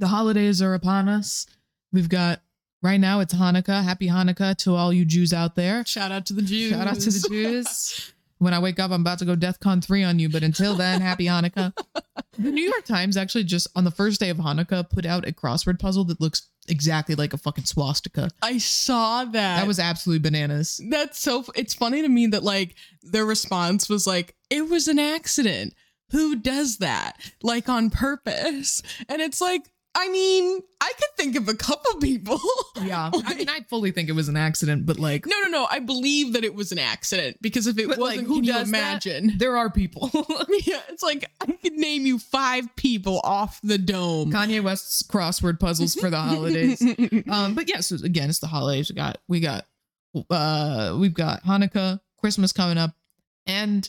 the holidays are upon us. We've got right now it's Hanukkah. Happy Hanukkah to all you Jews out there. Shout out to the Jews. Shout out to the Jews. when I wake up, I'm about to go DEFCON 3 on you. But until then, happy Hanukkah. The New York Times actually just on the first day of Hanukkah put out a crossword puzzle that looks exactly like a fucking swastika. I saw that. That was absolutely bananas. That's so. It's funny to me that like their response was like, "It was an accident." Who does that? Like on purpose? And it's like, I mean, I could think of a couple people. Yeah. I mean, I fully think it was an accident, but like, no, no, no. I believe that it was an accident because if it wasn't, like, who can you does that? imagine? there are people. yeah, it's like I could name you five people off the dome. Kanye West's crossword puzzles for the holidays. um, but yes, again, it's the holidays. We got we got uh we've got Hanukkah, Christmas coming up, and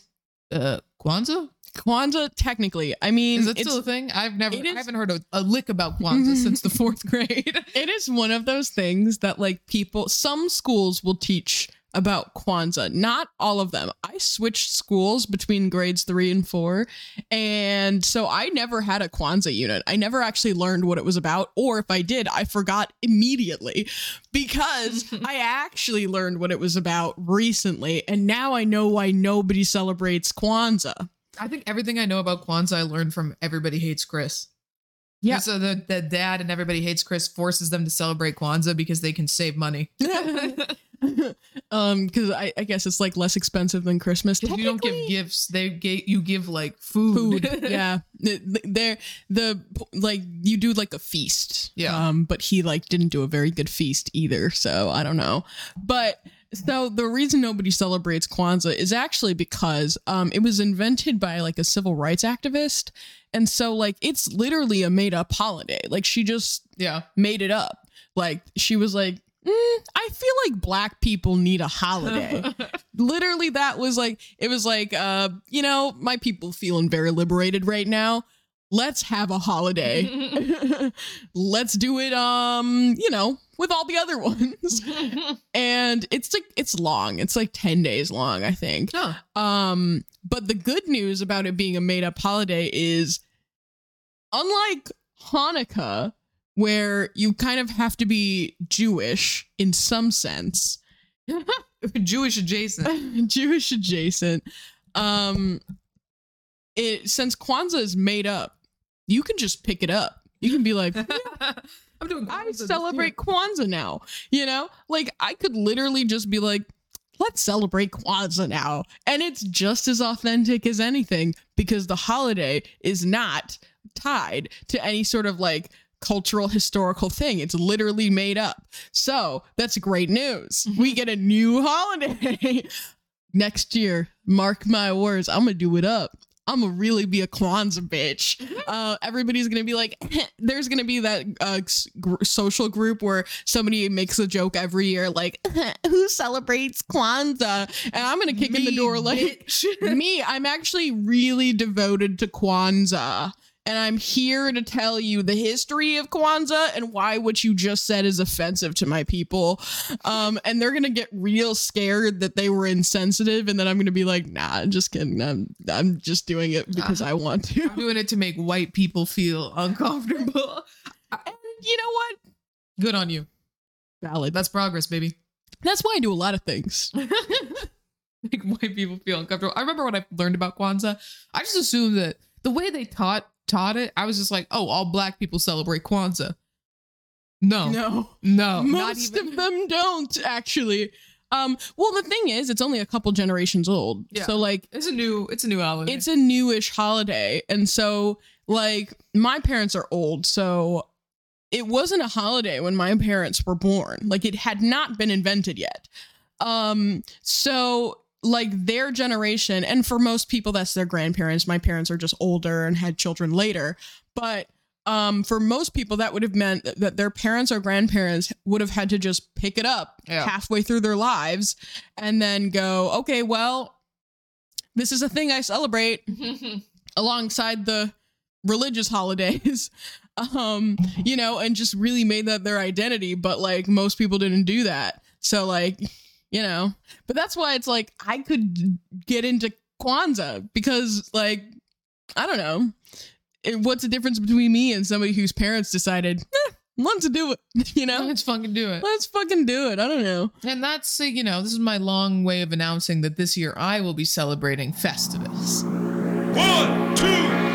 uh Kwanzaa. Kwanzaa, technically, I mean, Is that it's, still a thing? I've never it is- I haven't heard a, a lick about Kwanzaa since the fourth grade. it is one of those things that like people, some schools will teach about Kwanzaa. Not all of them. I switched schools between grades three and four, and so I never had a Kwanzaa unit. I never actually learned what it was about, or if I did, I forgot immediately because I actually learned what it was about recently, and now I know why nobody celebrates Kwanzaa. I think everything I know about Kwanzaa I learned from Everybody Hates Chris. Yeah. So the, the dad and Everybody Hates Chris forces them to celebrate Kwanzaa because they can save money. um, because I, I guess it's like less expensive than Christmas. You don't give gifts, they get you give like food. food. yeah, they're the like you do like a feast. Yeah. Um, but he like didn't do a very good feast either. So I don't know. But so the reason nobody celebrates Kwanzaa is actually because um it was invented by like a civil rights activist, and so like it's literally a made up holiday. Like she just yeah. made it up. Like she was like. "Mm, I feel like black people need a holiday literally that was like it was like uh you know my people feeling very liberated right now let's have a holiday let's do it um you know with all the other ones and it's like it's long it's like 10 days long i think Huh. um but the good news about it being a made up holiday is unlike hanukkah where you kind of have to be jewish in some sense Jewish adjacent. Jewish adjacent. Um, it since Kwanzaa is made up, you can just pick it up. You can be like, hmm, I'm doing. Kwanzaa this celebrate Kwanzaa now. You know, like I could literally just be like, let's celebrate Kwanzaa now, and it's just as authentic as anything because the holiday is not tied to any sort of like cultural historical thing. It's literally made up. So that's great news. Mm-hmm. We get a new holiday next year. Mark my words, I'm gonna do it up. I'm gonna really be a Kwanzaa bitch. Uh, everybody's gonna be like, there's gonna be that uh, gr- social group where somebody makes a joke every year, like, who celebrates Kwanzaa? And I'm gonna kick in the door like, me, I'm actually really devoted to Kwanzaa. And I'm here to tell you the history of Kwanzaa and why what you just said is offensive to my people. Um, and they're gonna get real scared that they were insensitive, and then I'm gonna be like, nah, I'm just kidding. I'm I'm just doing it because I want to. I'm doing it to make white people feel uncomfortable. And you know what? Good on you. Valid. That's progress, baby. That's why I do a lot of things. make white people feel uncomfortable. I remember when I learned about Kwanzaa, I just assumed that the way they taught taught it, I was just like, oh, all black people celebrate Kwanzaa. No, no, No. not Most even. of them don't actually. Um, well, the thing is, it's only a couple generations old. Yeah. So like It's a new, it's a new holiday. it's a newish holiday. And so like my parents are old, so it wasn't a holiday when my parents were born. Like it had not been invented yet. Um, so like their generation, and for most people that's their grandparents. My parents are just older and had children later. But um, for most people, that would have meant that their parents or grandparents would have had to just pick it up Yeah. halfway through their lives and then go, okay, well, this is a thing I celebrate alongside the religious holidays. um, you know, and just really made that their identity, but like most people didn't do that. So like, you know, but that's why it's like I could get into Kwanzaa because like I don't know. it- what's the difference between me and somebody whose parents decided, eh, let's do it? You know, Let's fucking do it. let's fucking do it. I don't know. And that's, you know, this is my long way of announcing that this year I will be celebrating Festivus. One, two,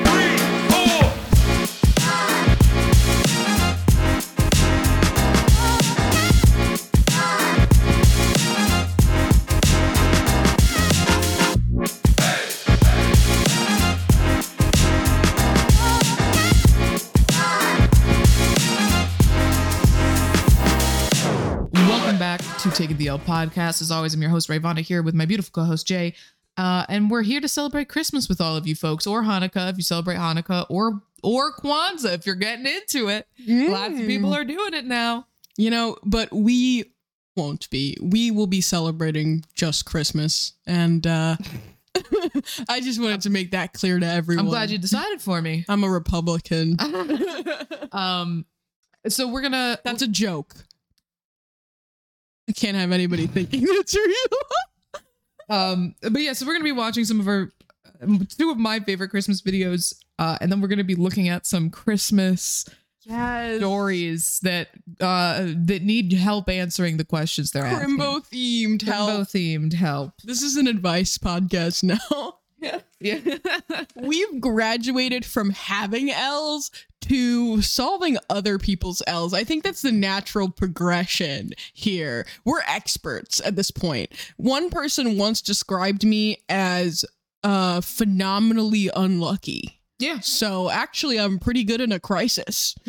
to Taking the L podcast. As always, I'm your host, Rayvana, here with my beautiful co host, Jay. Uh, and we're here to celebrate Christmas with all of you folks, or Hanukkah if you celebrate Hanukkah, or or Kwanzaa if you're getting into it. Lots of people are doing it now. You know, but we won't be. We will be celebrating just Christmas. And uh I just wanted to make that clear to everyone. I'm glad you decided for me. I'm a Republican. Um, so we're gonna That's a joke. I can't have anybody thinking that's real. Um, but yeah, so we're gonna be watching some of our two of my favorite Christmas videos, uh, and then we're gonna be looking at some Christmas Yes. stories that uh that need help answering the questions they're asking. Crimbo themed help. Crimbo themed help. This is an advice podcast now. Yeah, yeah. We've graduated from having L's to solving other people's L's. I think that's the natural progression here. We're experts at this point. One person once described me as uh phenomenally unlucky. yeah. So actually I'm pretty good in a crisis.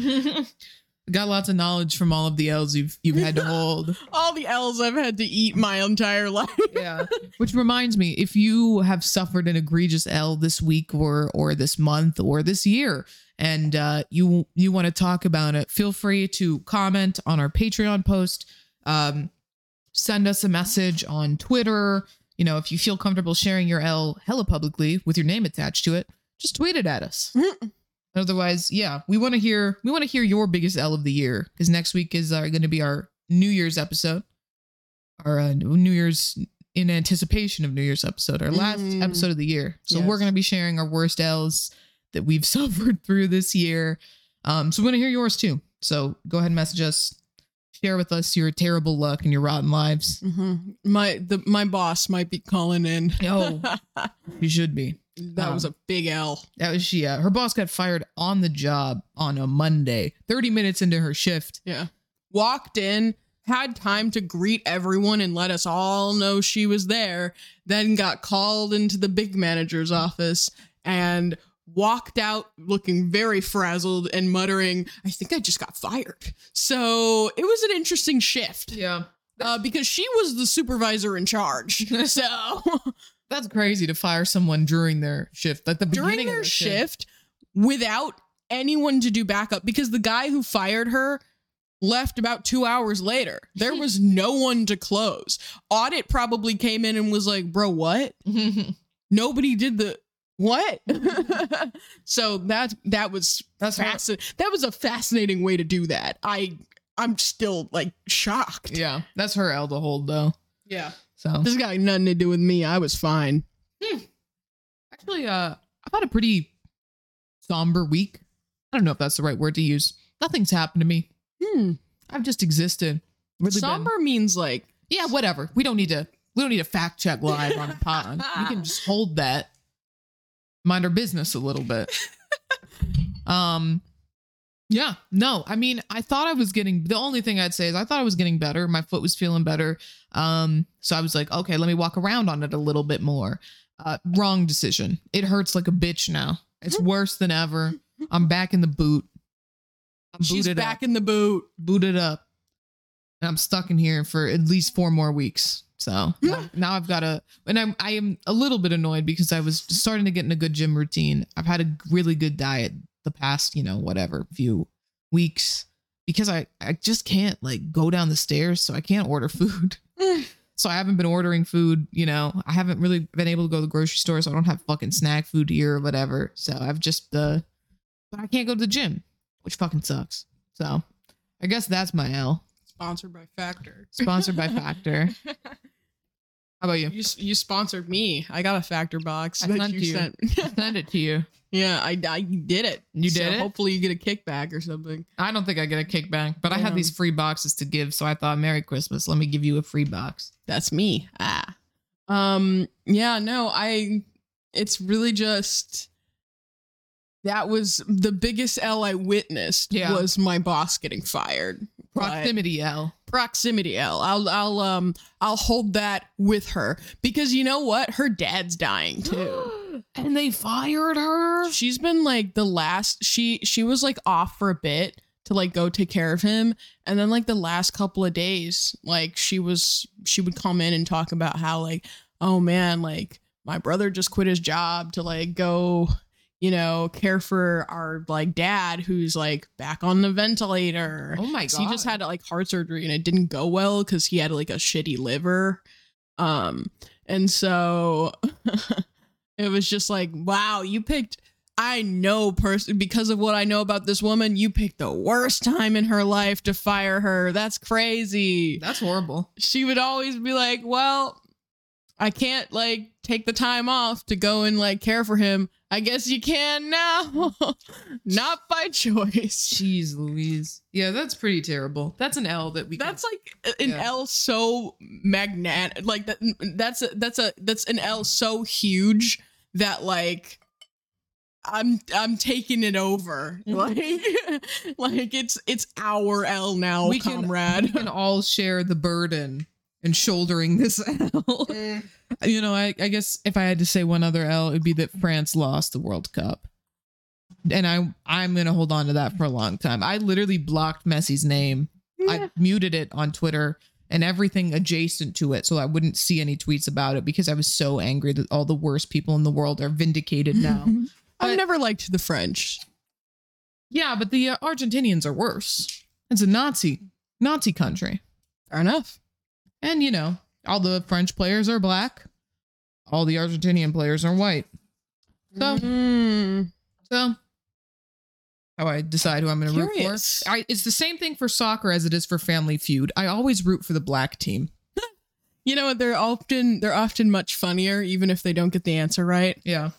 Got lots of knowledge from all of the L's you've you've had to hold. All the L's I've had to eat my entire life. yeah. Which reminds me, if you have suffered an egregious L this week or or this month or this year, and uh, you you want to talk about it, feel free to comment on our Patreon post. Um, send us a message on Twitter. You know, if you feel comfortable sharing your L hella publicly with your name attached to it, just tweet it at us. Otherwise, yeah, we want to hear we want to hear your biggest L of the year because next week is uh, going to be our New Year's episode, our uh, New Year's in anticipation of New Year's episode, our last Mm. episode of the year. So Yes. we're going to be sharing our worst L's that we've suffered through this year. Um, so we want to hear yours too. So go ahead and message us, share with us your terrible luck and your rotten lives. Mhm. My the my boss might be calling in. Oh, you should be. That was Um, a big L. That was she. Uh, her boss got fired on the job on a Monday, 30 minutes into her shift. Yeah. Walked in, had time to greet everyone and let us all know she was there, then got called into the big manager's office and walked out looking very frazzled and muttering, I think I just got fired. So it was an interesting shift. Yeah. Uh, because she was the supervisor in charge. So That's crazy to fire someone during their shift. Like the during beginning of their their shift without anyone to do backup because the guy who fired her left about two hours later. There was no one to close. Audit probably came in and was like, bro, what? Nobody did the what? so that that was That's her- fascinating. That was a fascinating way to do that. I I'm still like shocked. Yeah, that's her L to hold though. Yeah. So This has got nothing to do with me. I was fine. actually, uh, I've had a pretty somber week. I don't know if that's the right word to use. Nothing's happened to me. Hmm. I've just existed. Really been- Somber means like yeah, whatever. We don't need to. We don't need to fact check live on a pod. we can just hold that. Mind our business a little bit. um, yeah. No, I mean, I thought I was getting. The only thing I'd say is I thought I was getting better. My foot was feeling better. Um, so I was like, okay, let me walk around on it a little bit more. Uh, wrong decision. It hurts like a bitch now. It's worse than ever. I'm back in the boot. I'm she's back up. in the boot. booted up. And I'm stuck in here for at least four more weeks. So now, now I've got a, and I'm I am a little bit annoyed because I was starting to get in a good gym routine. I've had a really good diet the past, you know, whatever few weeks because I I just can't like go down the stairs, so I can't order food. so I haven't been ordering food. You know, I haven't really been able to go to the grocery store, so I don't have fucking snack food here or whatever. So I've just uh, but I can't go to the gym, which fucking sucks. So I guess that's my L. Sponsored by Factor. Sponsored by Factor. How about you? You you sponsored me. I got a factor box I that sent you you. sent. Send it to you. yeah, I, I did it. You So did it? Hopefully you get a kickback or something. I don't think I get a kickback, but I had these free boxes to give, so I thought, Merry Christmas. Let me give you a free box. That's me. Ah. Um. Yeah. No. I. It's really just. That was the biggest L I witnessed. Yeah. Was my boss getting fired. But- Proximity L. proximity L. I'll I'll um I'll hold that with her because you know what? Her dad's dying too. and they fired her. She's been like the last she she was like off for a bit to like go take care of him and then like the last couple of days like she was she would come in and talk about how like oh man like my brother just quit his job to like go you know care for our like dad who's like back on the ventilator. Oh my god. he just had like heart surgery and it didn't go well because he had like a shitty liver. Um and so it was just like wow you picked i know person because of what i know about this woman you picked the worst time in her life to fire her. That's crazy. That's horrible. she would always be like well i can't like take the time off to go and like care for him i guess you can now not by choice Jeez Louise. Yeah, that's pretty terrible. That's an L that we that's like an Yeah. L so magnet like that that's a that's a that's an L so huge that like I'm I'm taking it over. Mm-hmm. Like like it's it's our L now, We can- comrade. we can all share the burden in shouldering this L. you know, I, I guess if I had to say one other L, it would be that France lost the World Cup. And I I'm gonna hold on to that for a long time. I literally blocked Messi's name. I muted it on Twitter and everything adjacent to it so I wouldn't see any tweets about it because I was so angry that all the worst people in the world are vindicated now. I've never liked the French. yeah, but the uh, Argentinians are worse. It's a Nazi Nazi country. Fair enough. And you know, all the French players are black. All the Argentinian players are white. So, Mm. so how I decide who I'm going to root for. I, it's the same thing for soccer as it is for Family Feud. I always root for the black team. You know what? They're often they're often much funnier, even if they don't get the answer right. Yeah.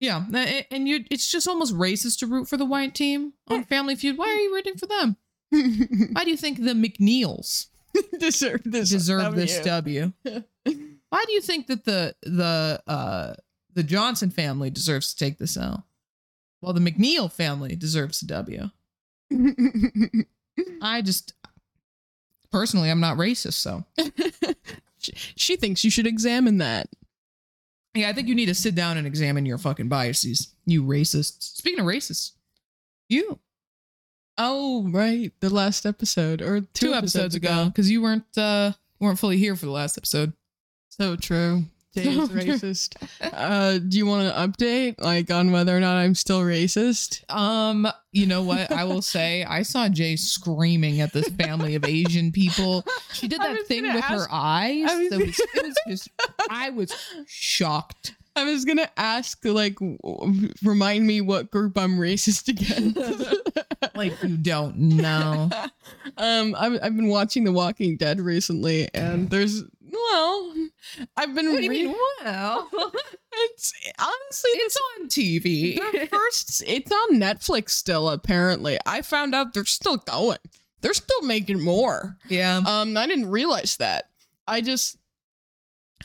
Yeah, a- and you it's just almost racist to root for the white team on Family Feud. Why are you rooting for them? Why do you think the McNeils deserve this. deserve this W. W? Why do you think that the the uh the Johnson family deserves to take this L? Well, the McNeil family deserves a W. I just personally I'm not racist, so she, she thinks you should examine that. yeah, I think you need to sit down and examine your fucking biases. You racists. Speaking of racists, you Oh, right. The last episode or two, two, episodes, ago because you weren't uh weren't fully here for the last episode. So true. Is So racist. Uh, do you want an update, like on whether or not I'm still racist? Um, you know what? I will say I saw Jay screaming at this family of Asian people. She did that thing with her eyes. I was- was, it was just I was shocked. I was gonna ask, like, remind me what group I'm racist against. Like you don't know. um, I've I've been watching The Walking Dead recently, and there's well, I've been What do you re- mean? Well, it's honestly it's on TV. the first it's on Netflix still apparently. I found out they're still going. They're still making more. Yeah. Um I didn't realize that. I just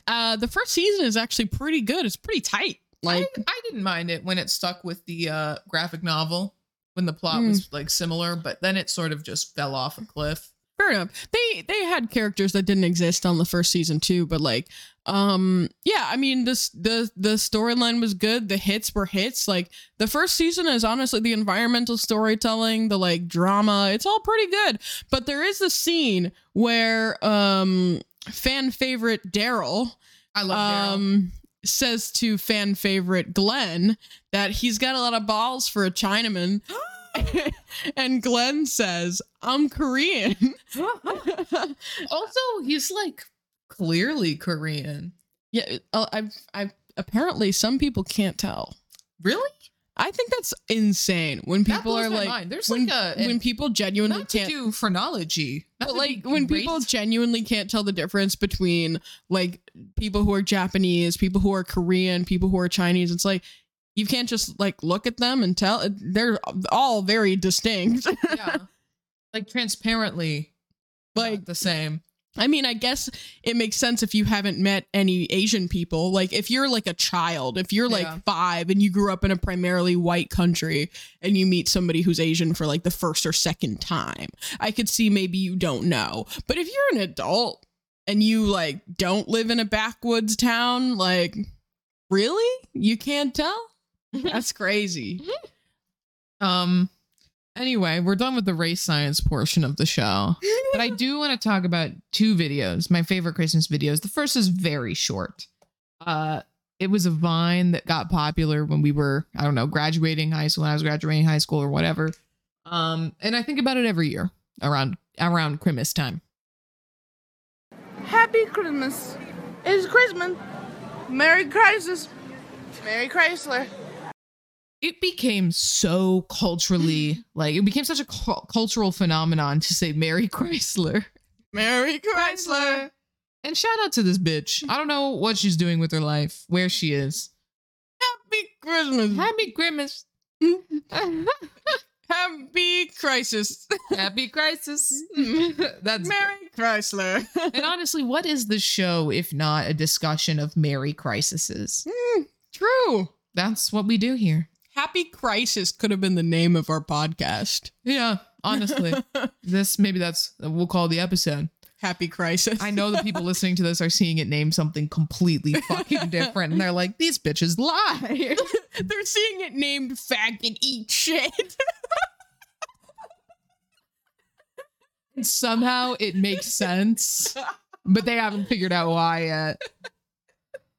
uh the first season is actually pretty good. It's pretty tight. Like I, I didn't mind it when it stuck with the uh graphic novel when the plot Hmm. was like similar, but then it sort of just fell off a cliff. fair enough. They they had characters that didn't exist on the first season too, but like um yeah, I mean this the the storyline was good. The hits were hits. Like the first season is honestly the environmental storytelling, the like drama, it's all pretty good. But there is a scene where um fan favorite Daryl I love Daryl. um says to fan favorite Glenn that he's got a lot of balls for a Chinaman. and Glenn says, I'm Korean. also, he's like clearly Korean. yeah, uh, I've, I've apparently some people can't tell. Really? I think that's insane when people are like mind. There's when, like a- when people genuinely Not to can't do phrenology. Not but like when people genuinely can't tell the difference between like people who are Japanese, people who are Korean, people who are Chinese, it's like you can't just like look at them and tell they're all very distinct. yeah, like transparently, like the same. I mean, I guess it makes sense if you haven't met any Asian people. Like if you're like a child, if you're like Yeah. 5 and you grew up in a primarily white country and you meet somebody who's Asian for like the first or second time, I could see maybe you don't know. But if you're an adult and you like don't live in a backwoods town, like really? You can't tell? That's crazy. Um. Anyway, we're done with the race science portion of the show, but I do want to talk about two videos. My favorite Christmas videos. The first is very short. Uh, it was a Vine that got popular when we were, I don't know, graduating high school. When I was graduating high school or whatever. Um, and I think about it every year around around Christmas time. Happy Christmas. It's Christmas. Merry Christmas. Merry Chrysler. It became so culturally like it became such a cu- cultural phenomenon to say Merry Chrysler. Merry Chrysler. And shout out to this bitch. I don't know what she's doing with her life, where she is. Happy Christmas. Happy Christmas. Happy crisis. Happy crisis. That's Merry Chrysler. and honestly, what is the show if not a discussion of Mary crises? Hmm, true. That's what we do here. Happy Crisis could have been the name of our podcast. Yeah, honestly. this maybe that's we'll call the episode. Happy Crisis. I know the people listening to this are seeing it named something completely fucking different, and they're like, "These bitches lie." They're seeing it named Fact and Eat Shit. Somehow it makes sense, but they haven't figured out why yet.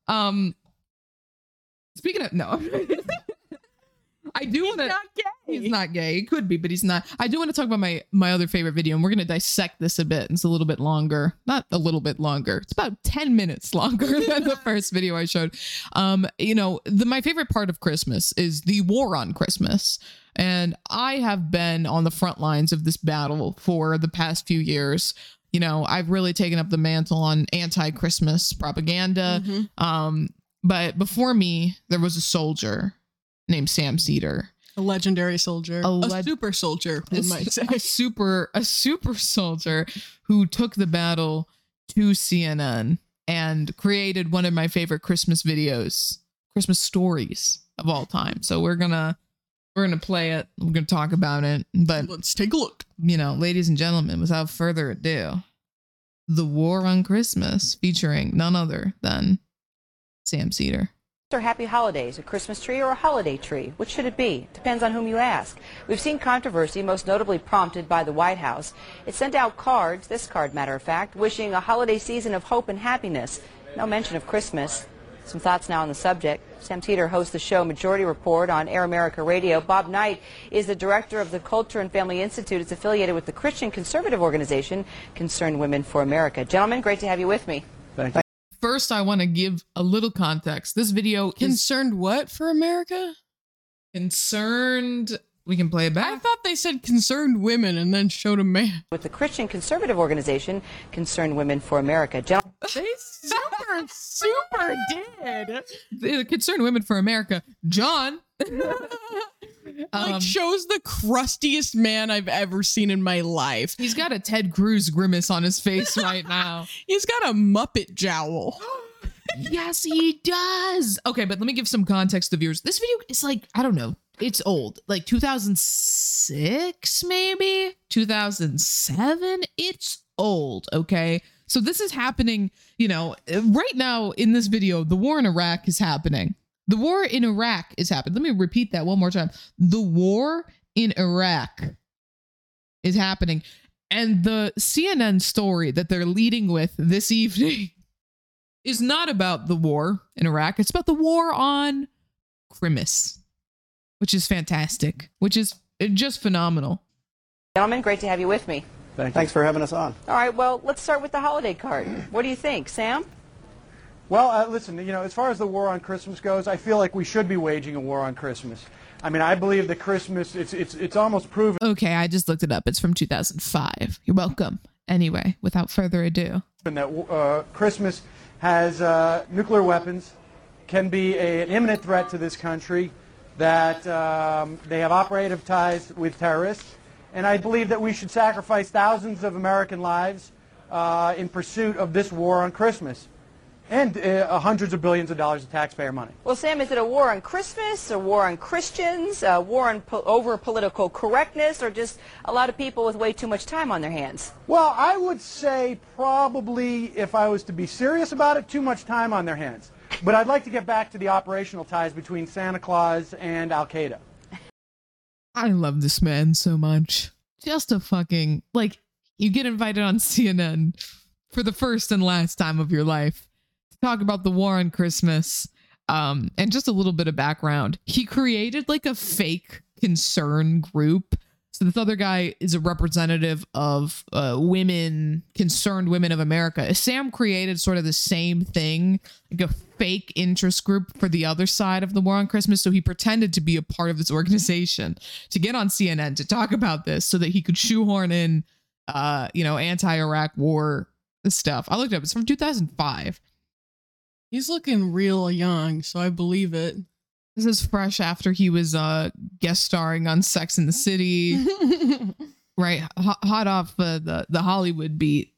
Um, speaking of no, I do want to. Not gay. He's not gay. He could be, but he's not. I do want to talk about my my other favorite video, and we're gonna dissect this a bit. It's a little bit longer, not a little bit longer. It's about ten minutes longer than the first video I showed. Um, you know, the my favorite part of Christmas is the war on Christmas, and I have been on the front lines of this battle for the past few years. You know, I've really taken up the mantle on anti-Christmas propaganda. Mhm. Um, but before me, there was a soldier named Sam Seder. A legendary soldier. A A, super soldier, one a, might say. a super a super soldier who took the battle to CNN and created one of my favorite Christmas videos, Christmas stories of all time. So we're gonna we're gonna play it. We're gonna talk about it. But Let's take a look. you know, ladies and gentlemen, without further ado, the War on Christmas, featuring none other than Sam Seder. Or happy holidays, a Christmas tree or a holiday tree? Which should it be? Depends on whom you ask. We've seen controversy, most notably prompted by the White House. It sent out cards, this card matter of fact, wishing a holiday season of hope and happiness. No mention of Christmas. Some thoughts now on the subject. Sam Seder hosts the show Majority Report on Air America Radio. Bob Knight is the director of the Culture and Family Institute. It's affiliated with the Christian conservative organization Concerned Women for America. Gentlemen, great to have you with me. First, I want to give a little context. This video is Concerned what for America? concerned. We can play it back. I thought they said concerned women and then showed a man. With the Christian conservative organization Concerned Women for America. Gentlemen, They super, super did. the Concerned Women for America, John. like Um, shows the crustiest man I've ever seen in my life. He's got a Ted Cruz grimace on his face right now. He's got a Muppet jowl. yes, he does. Okay, but let me give some context to viewers. This video is like, I don't know, it's old, like 2006, maybe 2007. It's old, okay? So this is happening, you know, right now in this video, the war in Iraq is happening. The war in Iraq is happening. Let me repeat that one more time. The war in Iraq is happening. And the CNN story that they're leading with this evening is not about the war in Iraq. It's about the war on Christmas, which is fantastic, which is just phenomenal. gentlemen, great to have you with me. Thanks for having us on. All right, well, let's start with the holiday card. What do you think, Sam? Well, uh, listen, you know, as far as the war on Christmas goes, I feel like we should be waging a war on Christmas. I mean, I believe that Christmas it's it's it's almost proven Okay, I just looked it up. It's from 2005. You're welcome. Anyway, without further ado. that uh, Christmas has uh, nuclear weapons, can be a, an imminent threat to this country, that um, they have operative ties with terrorists, and I believe that we should sacrifice thousands of American lives uh, in pursuit of this war on Christmas, and uh, hundreds of billions of dollars of taxpayer money. Well, Sam, is it a war on Christmas, a war on Christians, a war on po- over political correctness, or just a lot of people with way too much time on their hands? Well, I would say probably, if I was to be serious about it, too much time on their hands. But I'd like to get back to the operational ties between Santa Claus and Al Qaeda. I love this man so much. Just a fucking like you get invited on CNN for the first and last time of your life to talk about the war on Christmas. Um, and just a little bit of background. He created like a fake concern group. So this other guy is a representative of uh, women, concerned women of America. Sam created sort of the same thing, like a fake interest group for the other side of the war on Christmas. So he pretended to be a part of this organization to get on CNN to talk about this so that he could shoehorn in, uh, you know, anti-Iraq war stuff. I looked it up. It's from 2005. He's looking real young, so I believe it. This is fresh after he was uh guest starring on Sex in the City, right? Hot, hot off uh, the the Hollywood beat.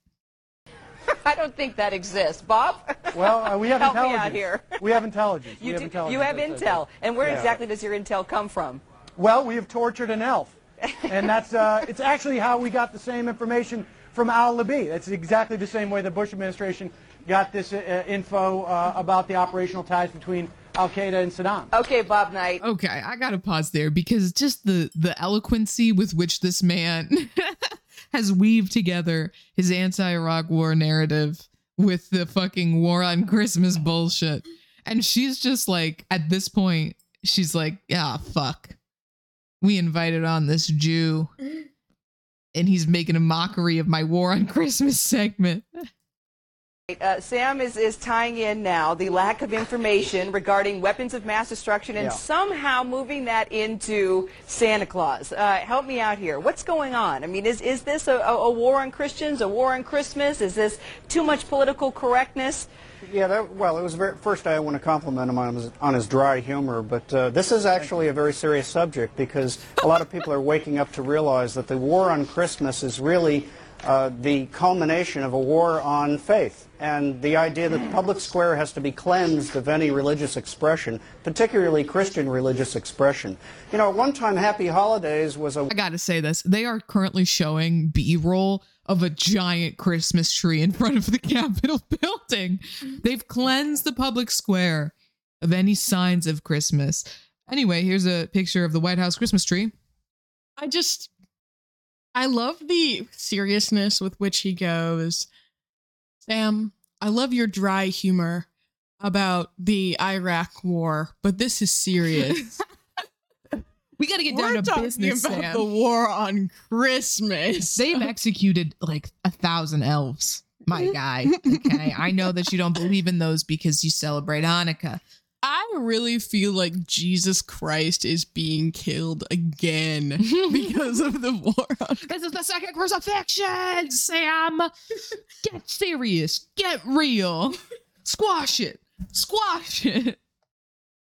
I don't think that exists. Bob? Well, uh, we have Help me intelligence. out here. We have intelligence. we You, have do, intelligence. you have intel. And where Yeah. exactly does your intel come from? Well, we have tortured an elf, and that's uh, it's actually how we got the same information from Al Libi. That's exactly the same way the Bush administration got this uh, info uh, about the operational ties between Al Qaeda and Saddam. Okay, Bob Knight. Okay, I gotta pause there because just the the eloquency with which this man has weaved together his anti-Iraq war narrative with the fucking war on Christmas bullshit. And she's just like, at this point, she's like, ah, fuck. We invited on this Jew, and he's making a mockery of my war on Christmas segment. Uh, Sam is, is tying in now the lack of information regarding weapons of mass destruction and Yeah. somehow moving that into Santa Claus. Uh, help me out here. What's going on? I mean, is, is this a, a, a war on Christians, a war on Christmas? Is this too much political correctness? Yeah, that, well, it was very, first I want to compliment him on his, on his dry humor, but uh, this is actually a very serious subject because a lot of people are waking up to realize that the war on Christmas is really uh, the culmination of a war on faith and the idea that the public square has to be cleansed of any religious expression, particularly Christian religious expression. You know, at one time, Happy Holidays was a I gotta say this. They are currently showing B roll of a giant Christmas tree in front of the Capitol building. They've cleansed the public square of any signs of Christmas. Anyway, here's a picture of the White House Christmas tree. I just I love the seriousness with which he goes. Sam, I love your dry humor about the Iraq war, but this is serious. We gotta get We're down to business, about Sam. the war on Christmas. They've executed like a thousand elves, my guy. Okay. I know that you don't believe in those because you celebrate Hanukkah. I really feel like Jesus Christ is being killed again because of the war on This is the second crucifixion, Sam. Get serious. Get real. Squash it. Squash it.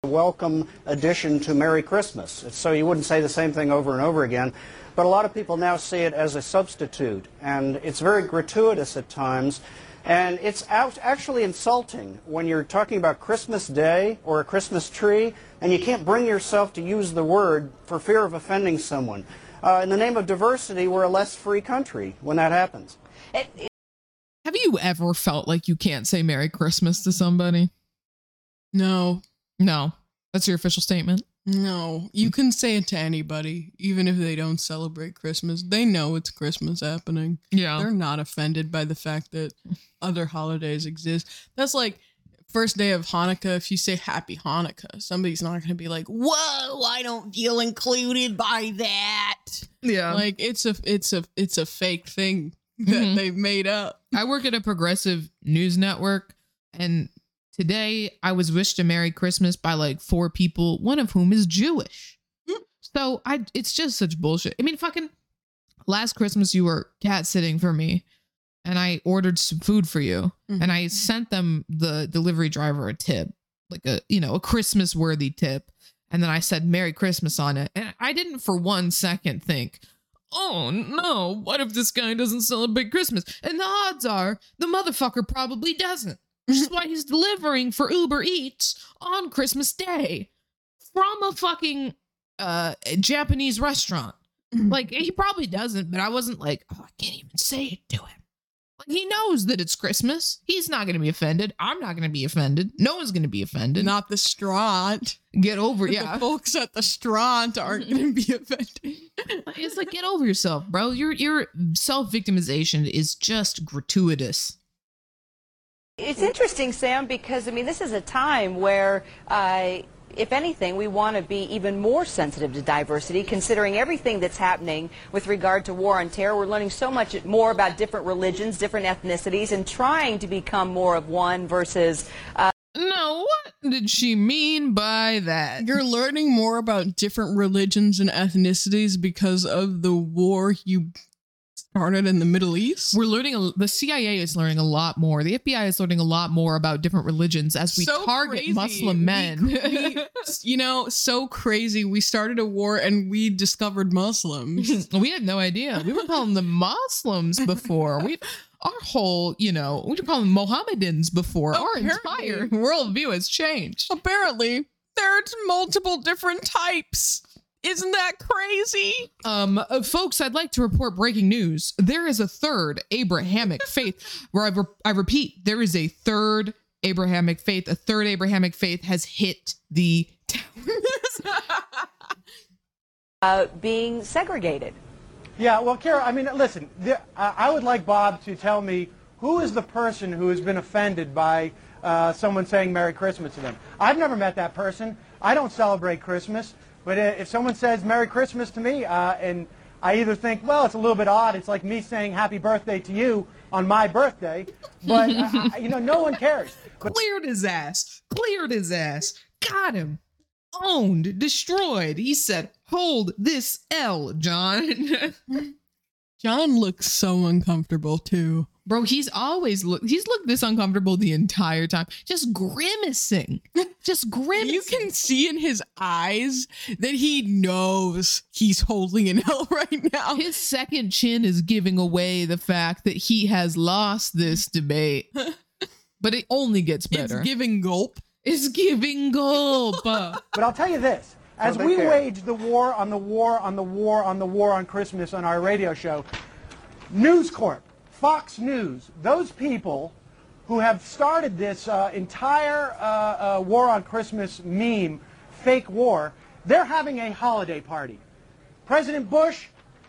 welcome addition to Merry Christmas. So you wouldn't say the same thing over and over again. But a lot of people now see it as a substitute, and it's very gratuitous at times. And it's out, actually insulting when you're talking about Christmas Day or a Christmas tree, and you can't bring yourself to use the word for fear of offending someone. Uh, in the name of diversity, we're a less free country when that happens. It, Have you ever felt like you can't say Merry Christmas to somebody? No, No. That's your official statement. No. You can say it to anybody, even if they don't celebrate Christmas. They know it's Christmas happening. Yeah. They're not offended by the fact that other holidays exist. That's like first day of Hanukkah. If you say Happy Hanukkah, somebody's not going to be like, "Whoa, I don't feel included by that." Yeah. Like it's a it's a it's a fake thing that Mhm. they've made up. I work at a progressive news network, and today I was wished a Merry Christmas by like four people, one of whom is Jewish. So I it's just such bullshit. I mean, fucking last Christmas you were cat sitting for me and I ordered some food for you Mhm. and I sent them the delivery driver a tip, like a you know, a Christmas worthy tip. And then I said Merry Christmas on it. And I didn't for one second think, oh no, what if this guy doesn't celebrate Christmas? And the odds are the motherfucker probably doesn't. Which is why he's delivering for Uber Eats on Christmas Day from a fucking uh Japanese restaurant. Like he probably doesn't, but I wasn't like, oh, I can't even say it to him. Like he knows that it's Christmas. He's not gonna be offended. I'm not gonna be offended. No one's gonna be offended. Not the straunt. get over Yeah. yeah. The folks at the straunt aren't going to be offended. It's like get over yourself, bro. Your your self victimization is just gratuitous. It's interesting, Sam, because I mean, this is a time where, uh, if anything, we want to be even more sensitive to diversity, considering everything that's happening with regard to war on terror. We're learning so much more about different religions, different ethnicities, and trying to become more of one versus. Uh, No, what did she mean by that? You're learning more about different religions and ethnicities because of the war you started in the Middle East. We're learning. A, the CIA is learning a lot more. The FBI is learning a lot more about different religions as we So target crazy. Muslim men. we- you know, so crazy. We started a war and we discovered Muslims. we had no idea. We were calling them Muslims before. We our whole, you know, we were calling them Mohammedans before. Our entire worldview has changed. Apparently, there's multiple different types. Isn't that crazy? Um, uh, folks, I'd like to report breaking news. There is a third Abrahamic faith. Where I, re- I repeat, there is a third Abrahamic faith. A third Abrahamic faith has hit the uh, being segregated. Yeah, well, Kara, I mean, listen, the, I I would like Bob to tell me who is the person who has been offended by uh, someone saying Merry Christmas to them. I've never met that person. I don't celebrate Christmas. But if someone says Merry Christmas to me, uh, and I either think, well, it's a little bit odd. It's like me saying Happy Birthday to you on my birthday. But, uh, you know, no one cares. But cleared his ass. Cleared his ass. Got him. Owned. Destroyed. He said, "Hold this L, John." John looks so uncomfortable too. Bro, he's always look. He's looked this uncomfortable the entire time, just grimacing, just grimacing. You can see in his eyes that he knows he's holding an L right now. His second chin is giving away the fact that he has lost this debate, but it only gets better. It's giving gulp. It's giving gulp. But I'll tell you this. As we care. wage the war on the war on the war on the war on Christmas on our radio show, News Corp, Fox News, those people who have started this uh, entire uh, uh, war on Christmas meme, fake war, they're having a holiday party. President Bush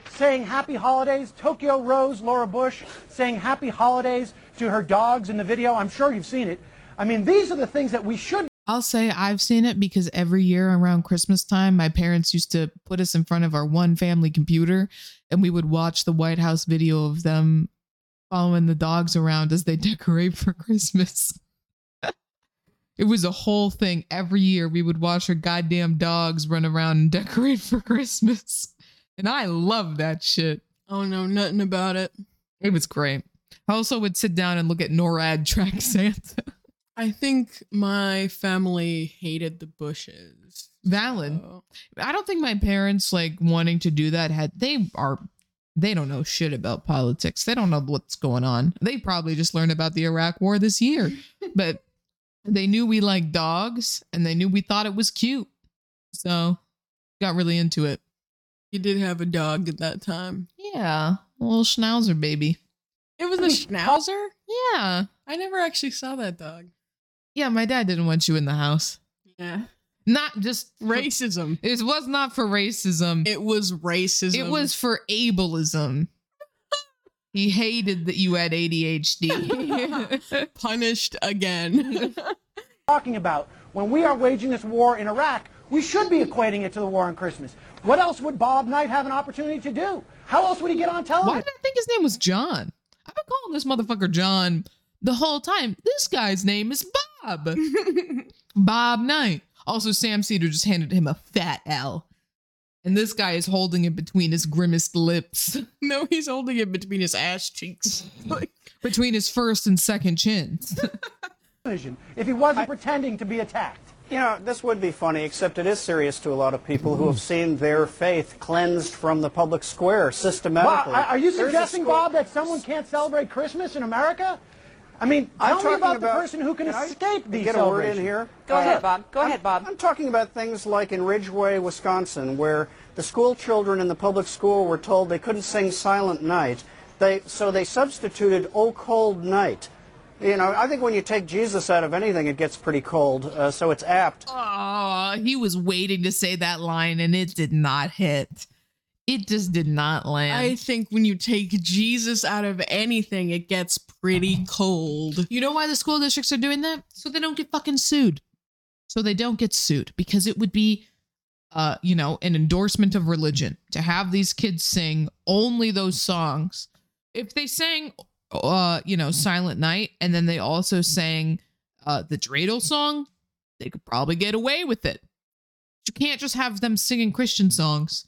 saying happy holidays. Tokyo Rose, Laura Bush, saying happy holidays to her dogs in the video. I'm sure you've seen it. I mean, these are the things that we should I'll say I've seen it because every year around Christmas time, my parents used to put us in front of our one family computer and we would watch the White House video of them following the dogs around as they decorate for Christmas. it was a whole thing. Every year we would watch our goddamn dogs run around and decorate for Christmas. And I love that shit. Oh no, nothing about it. It was great. I also would sit down and look at NORAD track Santa. I think my family hated the Bushes. Valid. So- I don't think my parents like wanting to do that had they are they don't know shit about politics. They don't know what's going on. They probably just learned about the Iraq war this year. but they knew we liked dogs and they knew we thought it was cute. So got really into it. You did have a dog at that time. Yeah. A little schnauzer baby. It was a schnauzer? Yeah. I never actually saw that dog. Yeah, my dad didn't want you in the house. Yeah. Not just Racism. It was not for racism. It was racism. It was for ableism. He hated that you had ADHD. punished again. talking about. When we are waging this war in Iraq, we should be equating it to the war on Christmas. What else would Bob Knight have an opportunity to do? How else would he get on Why television? did I think his name was John? I've been calling this motherfucker John the whole time. This guy's name is Bob. Bob Knight. Also, Sam Seder just handed him a fat L. And this guy is holding it between his grimaced lips, No, he's holding it between his ass cheeks. Between his first and second chins. if he wasn't pretending to be attacked. You know, this would be funny, except it is serious to a lot of people who have seen their faith cleansed from the public square Bob, systematically. are you There's suggesting, Bob, that someone can't celebrate Christmas in America? I mean, I'm tell me about, about the person who can, I escape these get a word in here? Go Uh, ahead, Bob. Go I'm- ahead, Bob. I'm talking about things like in Ridgeway, Wisconsin, where the school children in the public school were told they couldn't sing Silent Night. They, so they substituted Oh Cold Night. You know, I think when you take Jesus out of anything, it gets pretty cold, uh, so it's apt. Oh, he was waiting to say that line and it did not hit. It just did not land. I think when you take Jesus out of anything, it gets pretty cold. you know why the school districts are doing that? So they don't get fucking sued. So they don't get sued because it would be uh, you know, an endorsement of religion to have these kids sing only those songs. If they sang uh, you know, Silent Night and then they also sang uh the dreidel song, they could probably get away with it. But you can't just have them singing Christian songs.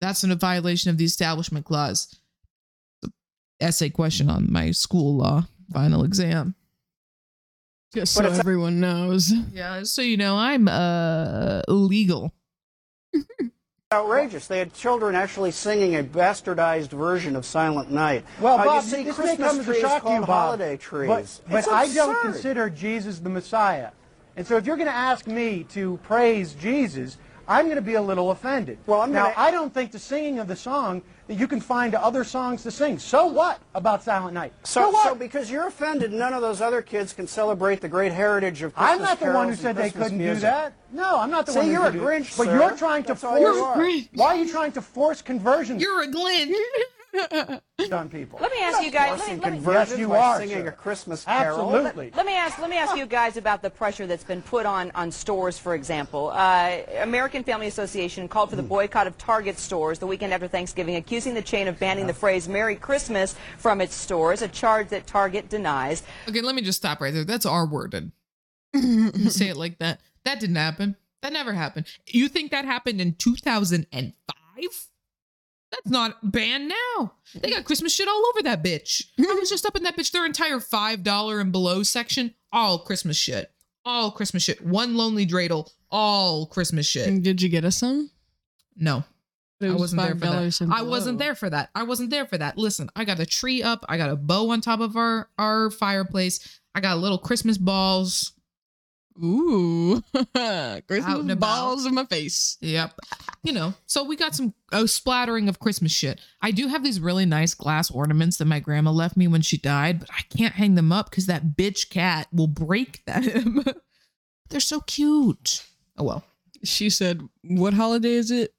That's in a violation of the establishment clause. The essay question on my school law final exam. Just so everyone knows. Yeah, so you know, I'm uh illegal. outrageous. They had children actually singing a bastardized version of Silent Night. Well, Uh, Bob, you see, this may Christmas come as a trees shock to you, called Bob. holiday trees. But, but I don't consider Jesus the Messiah. And so if you're going to ask me to praise Jesus, I'm going to be a little offended. Well, I'm now, gonna- I don't think the singing of the song that you can find other songs to sing. So what about Silent Night? So, what? so because you're offended, none of those other kids can celebrate the great heritage of Christmas I'm not the one who said they couldn't do that. No, I'm not the See, one who you're a could do Grinch, But sir. you're trying to force. you are. Why are you trying to force conversions You're a Glenn. on people? Let me ask you guys. Let me, let me, Yes, you are, singing sir. a Christmas carol. Absolutely. let me ask. Let me ask you guys about the pressure that's been put on on stores. For example, uh, American Family Association called for the boycott of Target stores the weekend after Thanksgiving, accusing the chain of banning the phrase "Merry Christmas" from its stores, a charge that Target denies. Okay, let me just stop right there. That's R worded. Say it like that. That didn't happen. That never happened. You think that happened in 2005? That's not banned now. They got Christmas shit all over that bitch. I was just up in that bitch, their entire $5 and below section, all Christmas shit. All Christmas shit. One lonely dreidel, all Christmas shit. Did you get us some? No. I was wasn't there for that. I wasn't there for that. I wasn't there for that. Listen, I got a tree up. I got a bow on top of our our fireplace. I got little Christmas balls. Ooh. Out Christmas about. balls in my face. Yep. You know, so we got some a splattering of Christmas shit. I do have these really nice glass ornaments that my grandma left me when she died, but I can't hang them up because that bitch cat will break them. They're so cute. Oh well. She said, What holiday is it?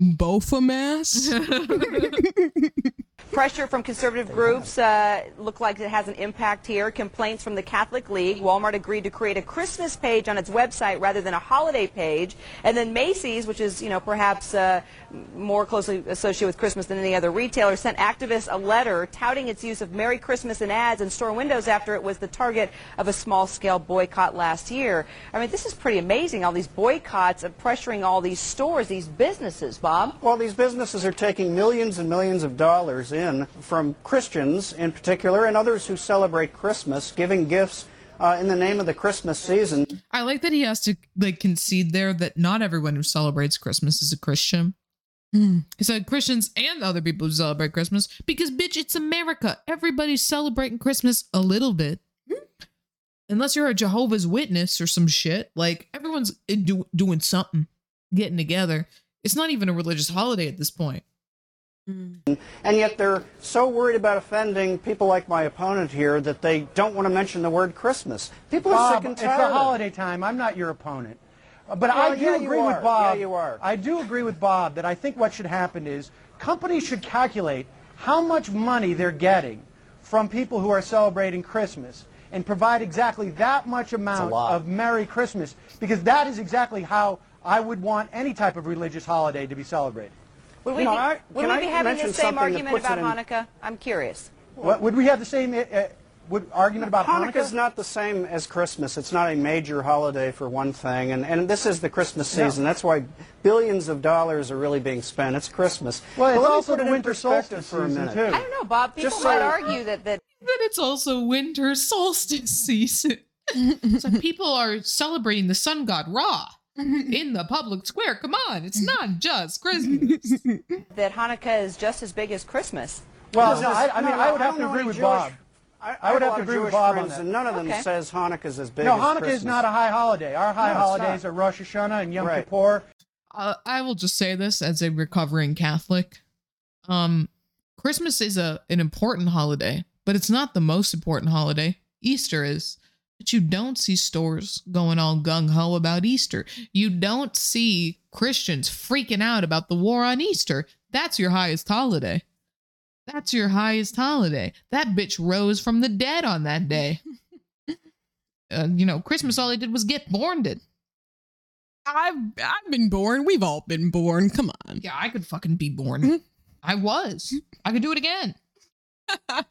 Bophomas? Pressure from conservative groups uh, look like it has an impact here. Complaints from the Catholic League. Walmart agreed to create a Christmas page on its website rather than a holiday page. And then Macy's, which is, you know, perhaps uh, more closely associated with Christmas than any other retailer, sent activists a letter touting its use of Merry Christmas in ads and store windows after it was the target of a small-scale boycott last year. I mean, this is pretty amazing, all these boycotts of pressuring all these stores, these businesses, Bob. Well, these businesses are taking millions and millions of dollars in from Christians in particular and others who celebrate Christmas, giving gifts uh, in the name of the Christmas season. I like that he has to like concede there that not everyone who celebrates Christmas is a Christian. He said Christians and other people who celebrate Christmas because bitch, it's America. Everybody's celebrating Christmas a little bit. Unless you're a Jehovah's Witness or some shit, like everyone's do- doing something, getting together. It's not even a religious holiday at this point. Mm. And yet they're so worried about offending people like my opponent here that they don't want to mention the word Christmas. People are sick and tired a of it. holiday time. I'm not your opponent. But Well, I do yeah, agree with Bob. Yeah, you are. I do agree with Bob that I think what should happen is companies should calculate how much money they're getting from people who are celebrating Christmas and provide exactly that much amount of Merry Christmas because that is exactly how I would want any type of religious holiday to be celebrated. Would we You know, be, I- would we be having the same argument about it in- Hanukkah? I'm curious. What, would we have the same uh, uh, would argument about Hanukkah? Hanukkah is not the same as Christmas. It's not a major holiday for one thing, and, and this is the Christmas No. season. That's why billions of dollars are really being spent. It's Christmas. Well, it's also the winter solstice for a minute. too. I don't know, Bob. People Just might so- argue that, that But it's also winter solstice season. so people are celebrating the sun god Ra in the public square. Come on, it's not just Christmas. that Hanukkah is just as big as Christmas. Well, No, no, I, I mean, no, I would have to agree with Jewish- Bob. I, I would have have to lot of agree with Jewish Bob on friends, that. and none of them Okay. says is as big No, as Hanukkah Christmas. is not a high holiday. Our high No, holidays not. are Rosh Hashanah and Yom Right. Kippur. uh, I will just say this as a recovering Catholic. Um, Christmas is a an important holiday, but it's not the most important holiday. Easter is. But you don't see stores going all gung ho about Easter. You don't see Christians freaking out about the war on Easter. That's your highest holiday. That's your highest holiday. That bitch rose from the dead on that day. uh, you know, Christmas, all they did was get born. Did I've I've been born. We've all been born. Come on. Yeah, I could fucking be born. I was. I could do it again.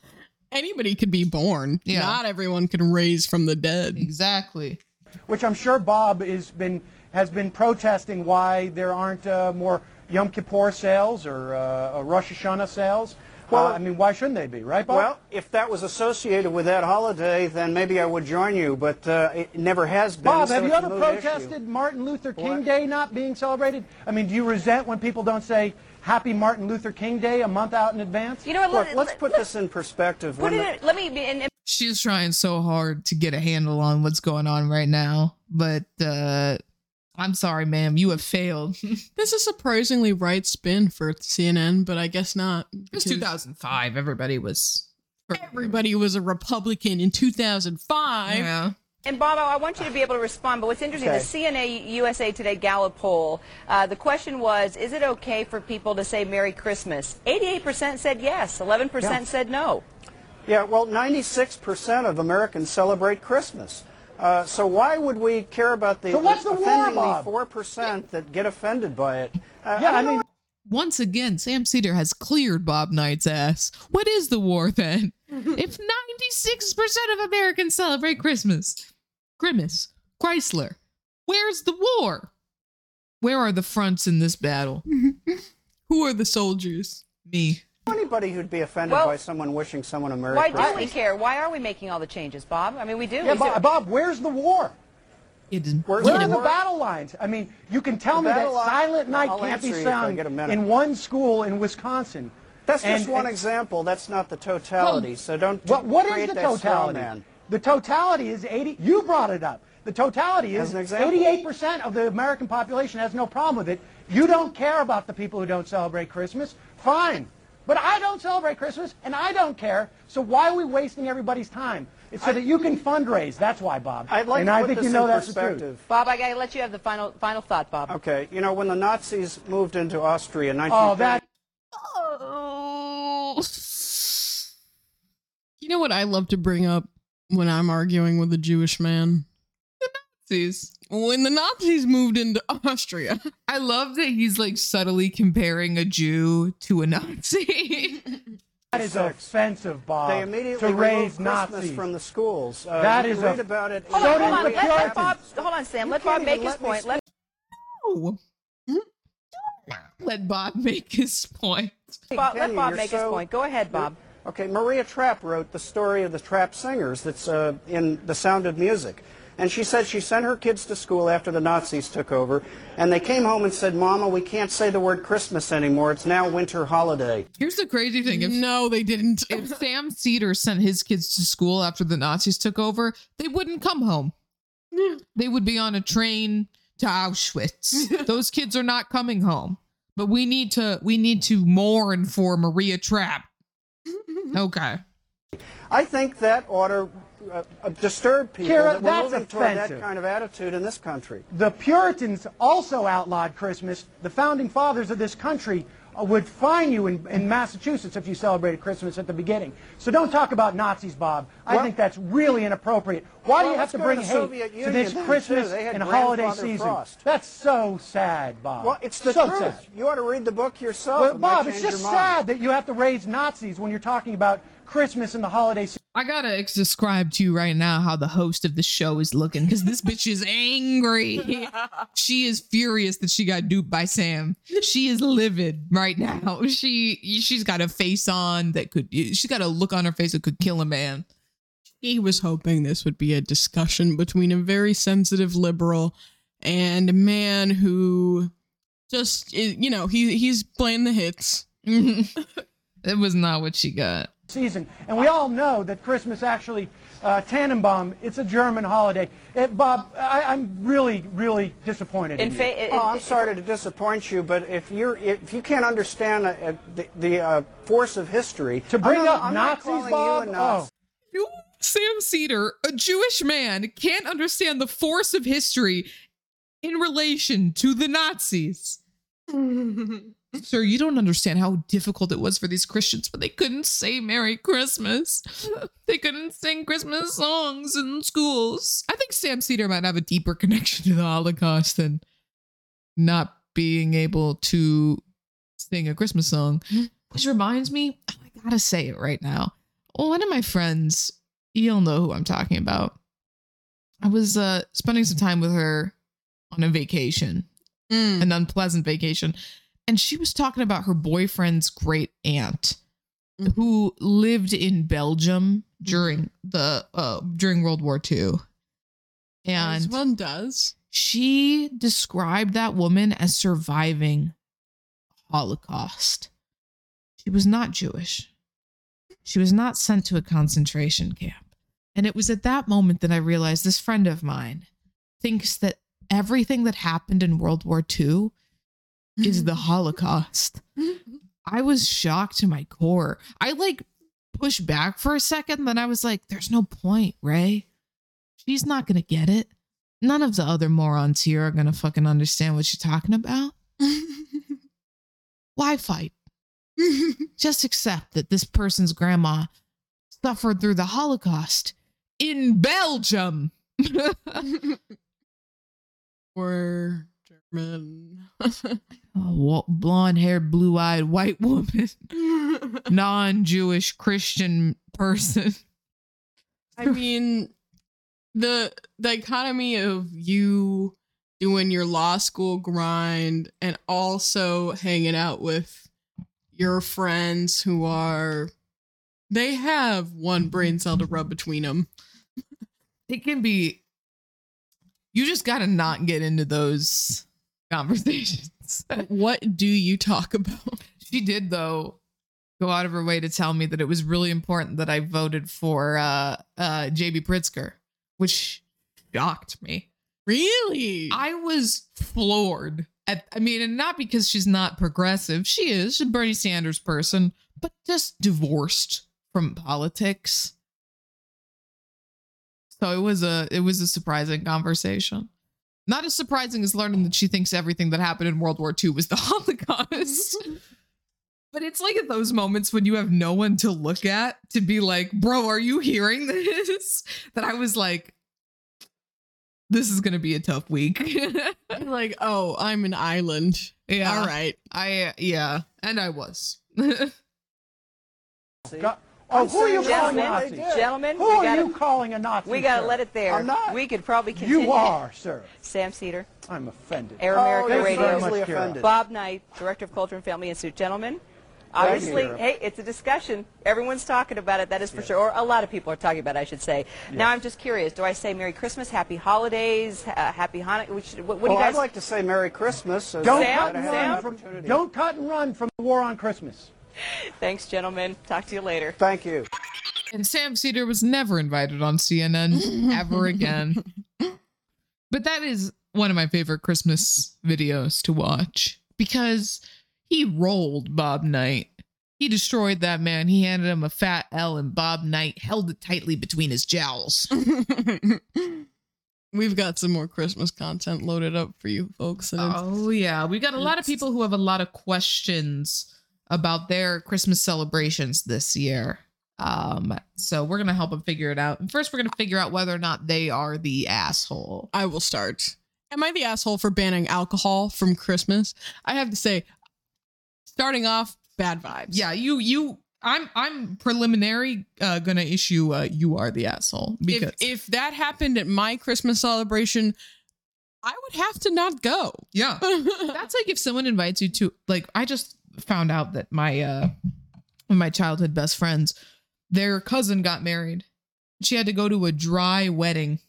Anybody could be born. Yeah. Not everyone can raise from the dead. Exactly. which I'm sure Bob is been has been protesting why there aren't uh, more Yom Kippur sales or uh, uh, Rosh Hashanah sales. Well, Well- I mean, why shouldn't they be, right, Bob? Well, if that was associated with that holiday, then maybe I would join you, but uh, it never has been. Bob, so have you ever moot issue. protested Martin Luther King What? Day not being celebrated? I mean, do you resent when people don't say Happy Martin Luther King Day a month out in advance? You know what? Look, let- let's put let- this in perspective. Put When the- it. Let me. be- And, and She's trying so hard to get a handle on what's going on right now, but uh I'm sorry, ma'am, you have failed. This is surprisingly right spin for CNN, but I guess not. It was 2005. Everybody was. Everybody was a Republican in 2005. Yeah. And Bob, I want you to be able to respond. But what's interesting, Okay. the CNN USA Today Gallup poll, uh, the question was, is it okay for people to say Merry Christmas? 88% said yes, 11% Yeah. said no. Yeah, well, 96% of Americans celebrate Christmas. Uh, so why would we care about the, So what's the war, offending Bob? the 4% that get offended by it? Uh, yeah, I don't mean, Once again, Sam Seder has cleared Bob Knight's ass. What is the war then? if 96% of Americans celebrate Christmas, Grimace, Chrysler, where's the war? Where are the fronts in this battle? Who are the soldiers? Me. anybody who'd be offended Well, by someone wishing someone a Merry Why Christmas. do we care? Why are we making all the changes, Bob? I mean, we do. yeah, We do- Bob, Bob, where's the war? It is. Where's Where the are the war? battle lines? I mean, you can tell The me that line- Silent Night I'll can't be answer you if I sung get a minute. in one school in Wisconsin. That's just one and- example. That's not the totality. so don't What, what is create the that straw totality? Man. The totality is 80. You brought it up. The totality is 88% of the American population has no problem with it. You don't care about the people who don't celebrate Christmas. Fine. But I don't celebrate Christmas, and I don't care. So why are we wasting everybody's time? It's so that you can fundraise. That's why, Bob. I'd like and to I put think this you know in that's the truth. perspective. Bob, I got to let you have the final final thought, Bob. Okay, you know, when the Nazis moved into Austria in Oh, that Oh. You know what I love to bring up when I'm arguing with a Jewish man? The Nazis. When the Nazis moved into Austria, I love that he's like subtly comparing a Jew to a Nazi. that is offensive, Bob. they immediately to raise removed Christmas Nazis. from the schools. Uh, That you a- about it. Hold on, did hold on. Let, let Bob. Hold on, Sam. You Let Bob make his let point. Let, No. Let Bob make his point. Bob, let Bob you're make his point. Go ahead, Bob. Okay, Maria Trapp wrote the story of the Trapp singers that's uh, in The Sound of Music. And she said she sent her kids to school after the Nazis took over, and they came home and said, Mama, we can't say the word Christmas anymore. It's now winter holiday. Here's the crazy thing: if no, they didn't. if Sam Seder sent his kids to school after the Nazis took over, they wouldn't come home. They would be on a train to Auschwitz. Those kids are not coming home. But we need to we need to mourn for Maria Trapp. Okay. I think that ought to uh, uh, disturb people Kira, that we're that's moving toward that kind of attitude in this country. The Puritans also outlawed Christmas. The founding fathers of this country would fine you in, in Massachusetts if you celebrated Christmas at the beginning. So don't talk about Nazis, Bob. I Well- think that's really inappropriate. Why do you have to bring to hate Soviet to this Christmas too. They had and holiday season? Frost. That's so sad, Bob. Well, it's the so truth. sad. You ought to read the book yourself. Well, Bob, it's just sad that you have to raise Nazis when you're talking about Christmas and the holiday season. I gotta ex- describe to you right now how the host of the show is looking because this bitch is angry. she is furious that she got duped by Sam. She is livid right now. She she's got a face on that could she's got a look on her face that could kill a man. He was hoping this would be a discussion between a very sensitive liberal and a man who just, you know, he he's playing the hits. it was not what she got. Season. And we all know that Christmas actually, uh, Tannenbaum, it's a German holiday. Eh, Bob, I, I'm really, really disappointed in, In you. fa- Oh, I'm sorry to disappoint you, but if you're if you can't understand uh, uh, the, the uh, force of history, To bring I'm up I'm not Nazis, Bob? You a Nazi. You, Sam Seder, a Jewish man, can't understand the force of history in relation to the Nazis. Sir, you don't understand how difficult it was for these Christians, but they couldn't say Merry Christmas. They couldn't sing Christmas songs in schools. I think Sam Seder might have a deeper connection to the Holocaust than not being able to sing a Christmas song. Which reminds me, I gotta say it right now. One of my friends, you'll know who I'm talking about. I was uh, spending some time with her on a vacation, Mm. an unpleasant vacation, and she was talking about her boyfriend's great aunt Mm. who lived in Belgium during the uh, during World War II. As And one does. she described that woman as surviving Holocaust. She was not Jewish. She was not sent to a concentration camp. And it was at that moment that I realized this friend of mine thinks that everything that happened in World War II is the Holocaust. I was shocked to my core. I like pushed back for a second, then I was like, there's no point, Ray. She's not going to get it. None of the other morons here are going to fucking understand what you're talking about. Why fight? Just accept that this person's grandma suffered through the Holocaust in Belgium. We're German. Oh, blonde haired, blue eyed white woman, non Jewish Christian person. I mean, the dichotomy of you doing your law school grind and also hanging out with your friends who are they have one brain cell to rub between them. It can be, you just got to not get into those conversations. What do you talk about? She did though go out of her way to tell me that it was really important that I voted for uh uh JB Pritzker, which shocked me. Really? I was floored at I mean, and not because she's not progressive. She is, she's a Bernie Sanders person, but just divorced from politics. So it was a it was a surprising conversation. Not as surprising as learning that she thinks everything that happened in World War II was the Holocaust. but it's like at those moments when you have no one to look at to be like, bro, are you hearing this? That I was like, this is gonna be a tough week. like, oh, I'm an island. yeah. All right. I yeah, and I was. Go- Oh, who are you saying calling a Nazi? Gentlemen, Who we are gotta, you calling a Nazi? we gotta let it there. I'm not. We could probably continue. You are, sir. Sam Seder, I'm offended. Air Oh, America you're very Radio. much, offended. Bob Knight, Director of Culture and Family Institute. Gentlemen, you, obviously, hey, it's a discussion. Everyone's talking about it, that is for sure. Or a lot of people are talking about it, I should say. Now, I'm just curious. Do I say Merry Christmas, Happy Holidays, uh, Happy Hanukkah? Which, what, what do well, you guys I'd like to say Merry Christmas. as Don't Sam, cut and had Sam? run from. Don't cut and run from the war on Christmas. Thanks, gentlemen. Talk to you later. Thank you. and Sam Seder was never invited on CNN ever again. But that is one of my favorite Christmas videos to watch because he rolled Bob Knight. He destroyed that man. He handed him a fat L, and Bob Knight held it tightly between his jowls. We've got some more Christmas content loaded up for you folks. And Oh yeah, We've got a lot of people who have a lot of questions about their Christmas celebrations this year. Um, so we're gonna help them figure it out. And first, we're gonna figure out whether or not they are the asshole. I will start. Am I the asshole for banning alcohol from Christmas? I have to say, starting off, bad vibes. Yeah, you you. I'm I'm preliminary uh, gonna issue. Uh, you are the asshole because If if that happened at my Christmas celebration, I would have to not go. yeah, that's like if someone invites you to like I just found out that my uh my childhood best friends, their cousin got married. She had to go to a dry wedding.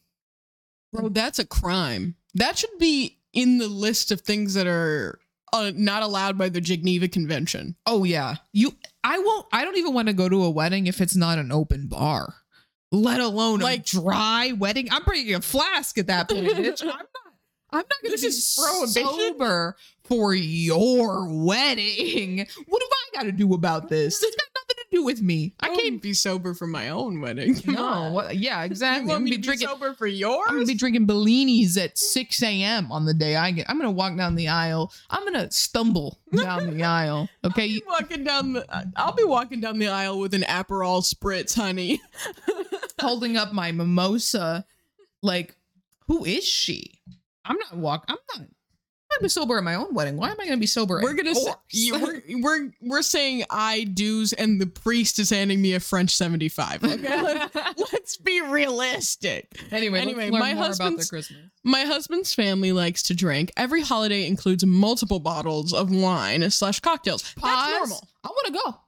Bro, that's a crime. That should be in the list of things that are uh, not allowed by the Geneva Convention. Oh yeah. You I won't I don't even want to go to a wedding if it's not an open bar. Let alone Like- dry wedding. I'm bringing a flask at that point, bitch. I'm not I'm not gonna This be is prohibition? sober for your wedding. What have I got to do about this? It's got nothing to do with me. I I can't be sober for my own wedding. Come No, what, yeah, You exactly. I'm gonna me be to be drinking. sober for yours? I'm gonna be drinking Bellinis at 6 a.m. on the day I get. I'm gonna walk down the aisle. I'm gonna stumble down the aisle. Okay, I'll be walking down the. I'll be walking down the aisle with an Aperol spritz, honey. holding up my mimosa. Like, who is she? I'm not walk. I'm not. I'm gonna be sober at my own wedding. Why am I gonna be sober? We're gonna. s- we're, we're we're saying I do's, and the priest is handing me a French seventy five. Okay, let's, let's be realistic. anyway, Anyway, my more about husband's- Christmas. My husband's family likes to drink. Every holiday includes multiple bottles of wine slash cocktails. Pause. That's normal. I want to go.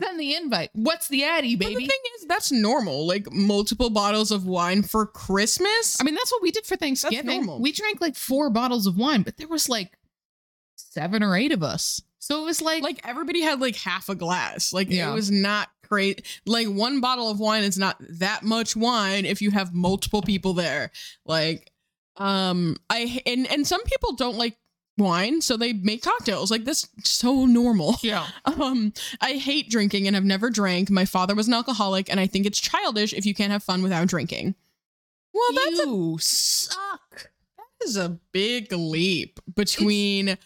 Send the invite. What's the addy, baby? But the thing is, that's normal. Like multiple bottles of wine for Christmas. I mean, that's what we did for Thanksgiving. normal. We drank like four bottles of wine, but there was like seven or eight of us. So it was like, like everybody had like half a glass. Like Yeah. it was not great. Like one bottle of wine is not that much wine if you have multiple people there. Like um I and and some people don't like wine, so they make cocktails. Like that's so normal. yeah. Um I hate drinking and have never drank. My father was an alcoholic and I think it's childish if you can't have fun without drinking. Well, that's a you suck. That is a big leap between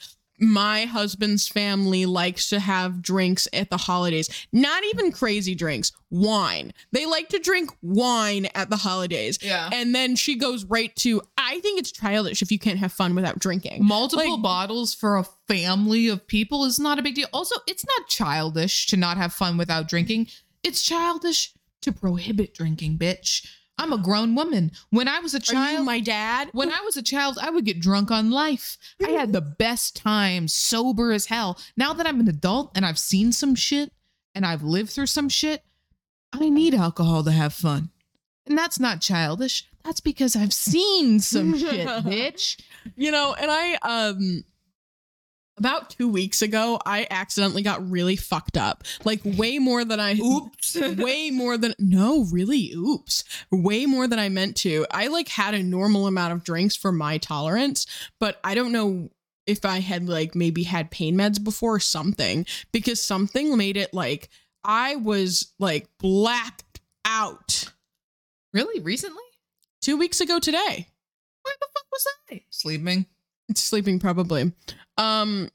my husband's family likes to have drinks at the holidays. Not even crazy drinks, wine. They like to drink wine at the holidays. Yeah. And then she goes right to, I think it's childish if you can't have fun without drinking. Multiple Like- bottles for a family of people is not a big deal. Also, it's not childish to not have fun without drinking. It's childish to prohibit drinking, bitch. I'm a grown woman. When I was a child, my dad? when I was a child, I would get drunk on life. I had the best time, sober as hell. Now that I'm an adult and I've seen some shit and I've lived through some shit, I need alcohol to have fun. And that's not childish. That's because I've seen some shit, bitch. you know, and I um about two weeks ago, I accidentally got really fucked up. Like way more than I Oops. way more than no, really, oops. Way more than I meant to. I like had a normal amount of drinks for my tolerance, but I don't know if I had like maybe had pain meds before or something because something made it like I was like blacked out really? Recently? two weeks ago today. Where the fuck was I? Sleeping. Sleeping probably. Um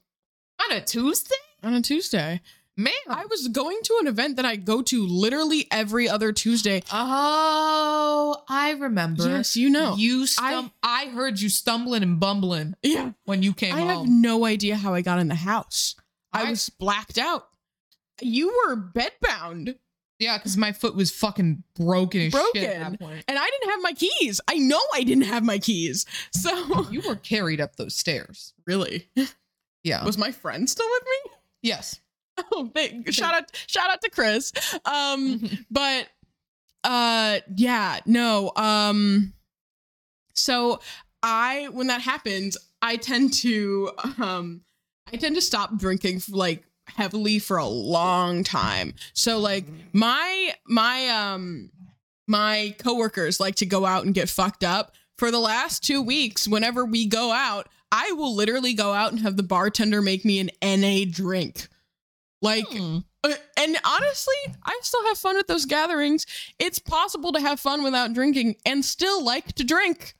On a Tuesday? on a Tuesday. Man. I was going to an event that I go to literally every other Tuesday. oh, I remember. Yes, you know. You stum- I, heard you stumbling and bumbling Yeah. when you came I have no idea how I got in the house. I, I- was blacked out. You were bedbound, yeah, because my foot was fucking broken as shit at broken, that point. and I didn't have my keys. I know I didn't have my keys. So You were carried up those stairs. really, Yeah. was my friend still with me? yes. Oh, big shout out! Shout out to Chris. Um, but uh, yeah, no. Um, so I when that happens, I tend to um, I tend to stop drinking like heavily for a long time. So like my my um my coworkers like to go out and get fucked up. For the last two weeks, whenever we go out, I will literally go out and have the bartender make me an NA drink. Like, Hmm. uh, and honestly, I still have fun at those gatherings. It's possible to have fun without drinking and still like to drink.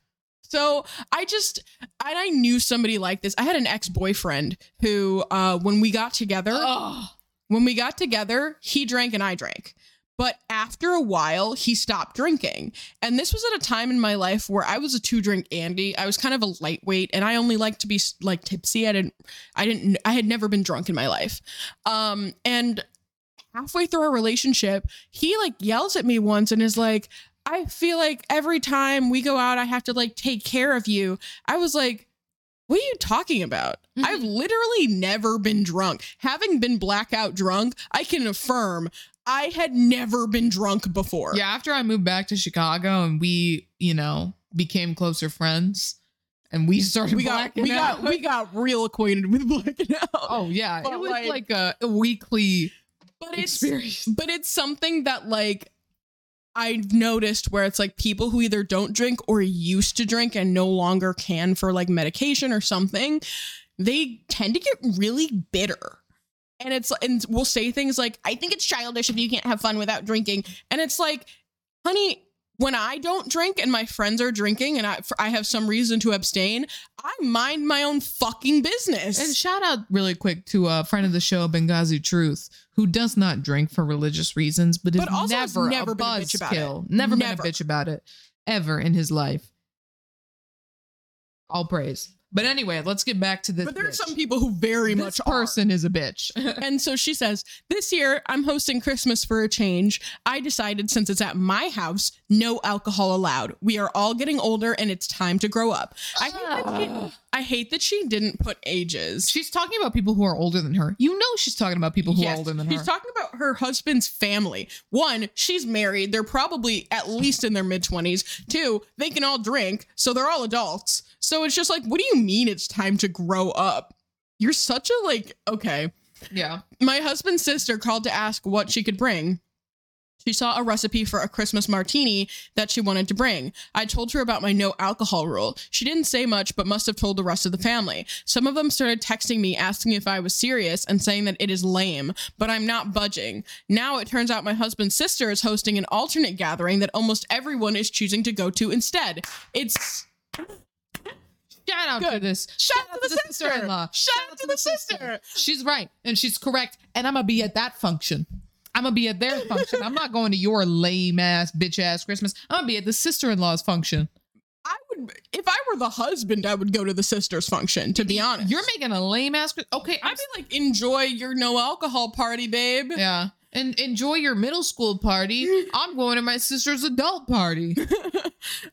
So I just and I knew somebody like this. I had an ex-boyfriend who uh when we got together, Oh, when we got together, he drank and I drank. But after a while, he stopped drinking. And this was at a time in my life where I was a two drink Andy. I was kind of a lightweight and I only liked to be like tipsy. I didn't, I didn't, I had never been drunk in my life. Um, and halfway through our relationship, he like yells at me once and is like, I feel like every time we go out, I have to like take care of you. I was like, what are you talking about? I've literally never been drunk. Having been blackout drunk, I can affirm I had never been drunk before. yeah. After I moved back to Chicago and we, you know, became closer friends, and we started we got blacking we out. got we got real acquainted with blacking out. Oh yeah, But, it was like- like, a, a weekly but it's but it's something that like I've noticed where it's like people who either don't drink or used to drink and no longer can for like medication or something, they tend to get really bitter. And it's and we'll say things like, I think it's childish if you can't have fun without drinking. And it's like, honey, when I don't drink and my friends are drinking and I I have some reason to abstain, I mind my own fucking business. And shout out really quick to a friend of the show, Benghazi Truth, who does not drink for religious reasons, but, But is also never, never a a bitch about buzzkill. it. Never, Never. been a bitch about it ever in his life. All praise. But anyway, let's get back to this. but there are some people who very this much are. is a bitch. And so she says, This year, I'm hosting Christmas for a change. I decided since it's at my house, no alcohol allowed. We are all getting older and it's time to grow up. I hate that she, I hate that she didn't put ages. she's talking about people who are older than her. You know she's talking about people who Yes, are older than her. she's talking about her husband's family. One, she's married. They're probably at least in their mid 20s. Two, they can all drink. So they're all adults. So it's just like, what do you mean it's time to grow up? You're such a like, okay. yeah. My husband's sister called to ask what she could bring. She saw a recipe for a Christmas martini that she wanted to bring. I told her about my no alcohol rule. She didn't say much, but must have told the rest of the family. Some of them started texting me asking if I was serious and saying that it is lame, but I'm not budging. Now it turns out my husband's sister is hosting an alternate gathering that almost everyone is choosing to go to instead. It's Shout out to this. Shout out to the sister. sister-in-law. Shout out to the sister. She's right and she's correct. And I'm gonna be at that function. I'm gonna be at their function. I'm not going to your lame ass bitch ass Christmas. I'm gonna be at the sister in law's function. I would if I were the husband, I would go to the sister's function, to be honest. You're making a lame ass. Okay, I'm I'd be like, enjoy your no alcohol party, babe. yeah. And enjoy your middle school party. I'm going to my sister's adult party.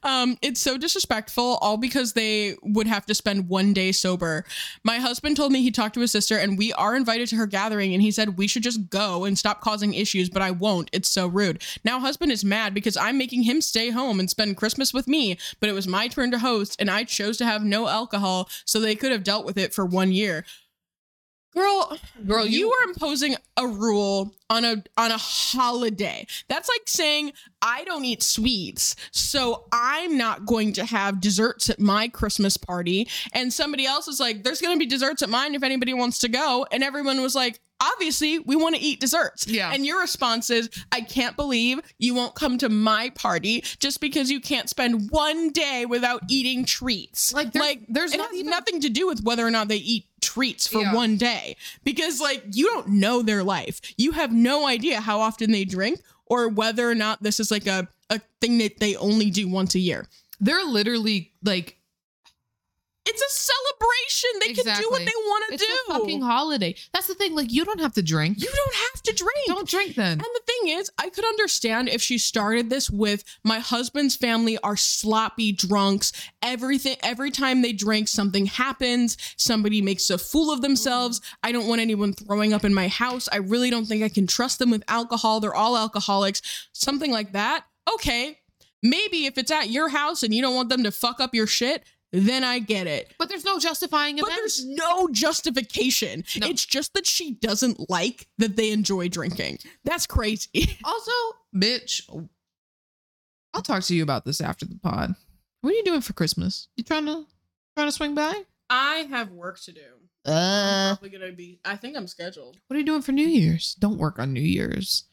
Um, it's so disrespectful, all because they would have to spend one day sober. My husband told me he talked to his sister, and we are invited to her gathering, and he said we should just go and stop causing issues, but I won't. It's so rude. Now, husband is mad because I'm making him stay home and spend Christmas with me, but it was my turn to host, and I chose to have no alcohol, so they could have dealt with it for one year. Girl, Girl, you you are imposing a rule on a on a holiday. That's like saying I don't eat sweets, so I'm not going to have desserts at my Christmas party. And somebody else is like, "There's going to be desserts at mine if anybody wants to go." And everyone was like, "Obviously, we want to eat desserts." Yeah. And your response is, "I can't believe you won't come to my party just because you can't spend one day without eating treats." Like, there's- there's it not even- nothing to do with whether or not they eat treats for Yeah. one day because like you don't know their life you have no idea how often they drink or whether or not this is like a, a thing that they only do once a year They're literally like it's a celebration they can do what they want to do. it's a fucking holiday. That's the thing. Like you don't have to drink. you don't have to drink don't drink then. And the thing is, I could understand if she started this with my husband's family are sloppy drunks. Everything, every time they drink, something happens. Somebody makes a fool of themselves. I don't want anyone throwing up in my house. I really don't think I can trust them with alcohol. They're all alcoholics. Something like that. Okay. Maybe if it's at your house and you don't want them to fuck up your shit, then I get it. But there's no justifying But event. there's no justification. No. It's just that she doesn't like that they enjoy drinking. That's crazy. Also, bitch, I'll talk to you about this after the pod. What are you doing for Christmas? You trying to trying to swing by? I have work to do. Uh, Probably gonna be. I think I'm scheduled. what are you doing for New Year's? Don't work on New Year's.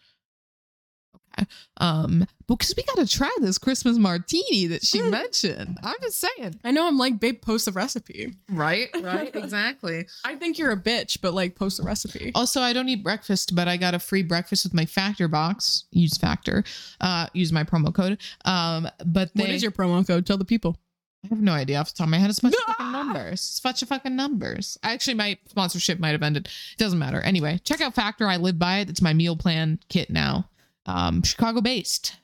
Um, because we gotta try this Christmas martini that she mentioned. I'm just saying. I know I'm like, babe, post the recipe. Right, right, exactly. I think you're a bitch, but like, post the recipe. Also, I don't eat breakfast, but I got a free breakfast with my Factor box. Use Factor. Uh, use my promo code. Um, but they, what is your promo code? Tell the people. I have no idea off the top of my head. It's a bunch of fucking numbers. It's a bunch of fucking numbers. Actually, my sponsorship might have ended. It doesn't matter. Anyway, check out Factor. I live by it. It's my meal plan kit now. Um, Chicago based,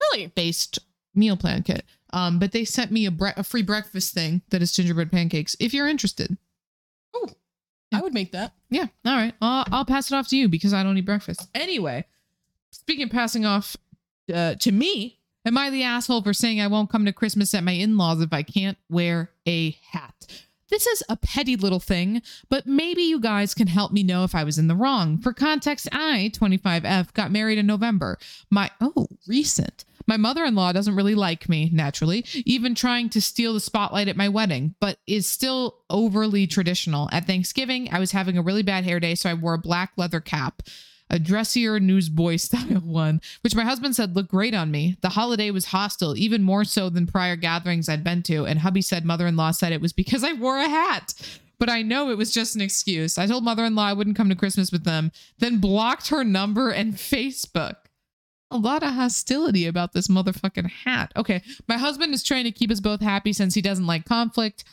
Really? based meal plan kit. Um, but they sent me a, bre- a free breakfast thing that is gingerbread pancakes. If you're interested, Oh, I would make that. yeah. All right. I'll, I'll pass it off to you because I don't eat breakfast. Anyway, speaking of passing off uh, to me, am I the asshole for saying I won't come to Christmas at my in laws if I can't wear a hat? This is a petty little thing, but maybe you guys can help me know if I was in the wrong. For context, I, 25F, got married in November. My, oh, recent. My mother in law doesn't really like me, naturally, even trying to steal the spotlight at my wedding, but is still overly traditional. At Thanksgiving, I was having a really bad hair day, so I wore a black leather cap, a dressier newsboy style one, which my husband said looked great on me. The holiday was hostile, even more so than prior gatherings I'd been to, and hubby said mother in law said it was because I wore a hat. But I know it was just an excuse. I told mother in law I wouldn't come to Christmas with them, then blocked her number and Facebook a lot of hostility about this motherfucking hat. Okay, my husband is trying to keep us both happy since he doesn't like conflict.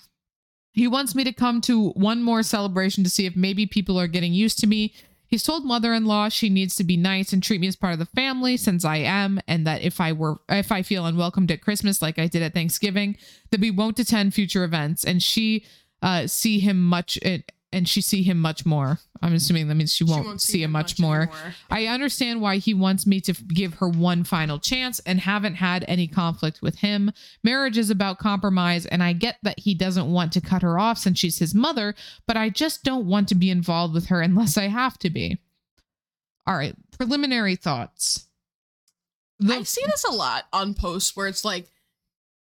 He wants me to come to one more celebration to see if maybe people are getting used to me. He's told mother-in-law she needs to be nice and treat me as part of the family since I am, and that if I were if I feel unwelcomed at Christmas like I did at Thanksgiving, that we won't attend future events. And she uh see him much and she see him much more. I'm assuming that means she won't, see, him much, more. anymore. I understand why he wants me to give her one final chance and haven't had any conflict with him. Marriage is about compromise, and I get that he doesn't want to cut her off since she's his mother, but I just don't want to be involved with her unless I have to be. All right, preliminary thoughts. The- I see this a lot on posts where it's like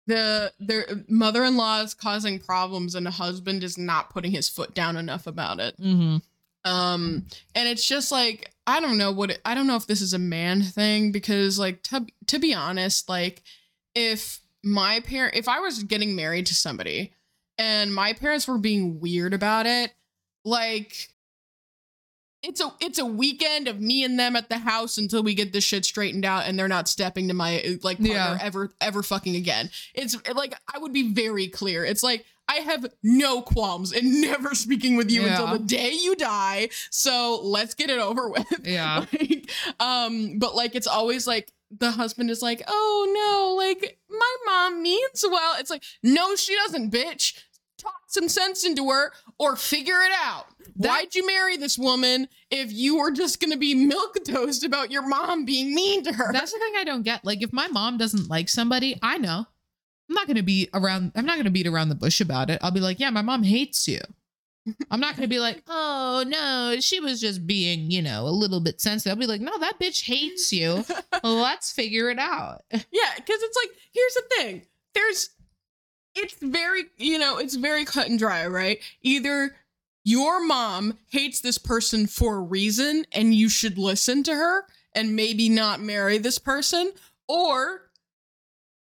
the their mother-in-law is causing problems and the husband is not putting his foot down enough about it. Mhm. Um and it's just like I don't know what it, I don't know if this is a man thing because like to to be honest like if my parent if I was getting married to somebody and my parents were being weird about it like it's a it's a weekend of me and them at the house until we get this shit straightened out and they're not stepping to my like partner Yeah. ever ever fucking again. It's like I would be very clear. It's like I have no qualms in never speaking with you until the day you die. So let's get it over with. Yeah. Like, um, but like it's always like the husband is like, oh no, like my mom means well. It's like, no, she doesn't, bitch. Talk some sense into her or figure it out. Why'd you marry this woman if you were just gonna be milk toast about your mom being mean to her? That's the thing I don't get. Like, if my mom doesn't like somebody, I know. I'm not gonna be around. I'm not gonna beat around the bush about it. I'll be like, yeah, my mom hates you. I'm not gonna be like, oh no, she was just being, you know, a little bit sensitive. I'll be like, no, that bitch hates you. Let's figure it out. Yeah, because it's like, here's the thing. There's it's very, you know, it's very cut and dry, right? Either your mom hates this person for a reason and you should listen to her and maybe not marry this person, or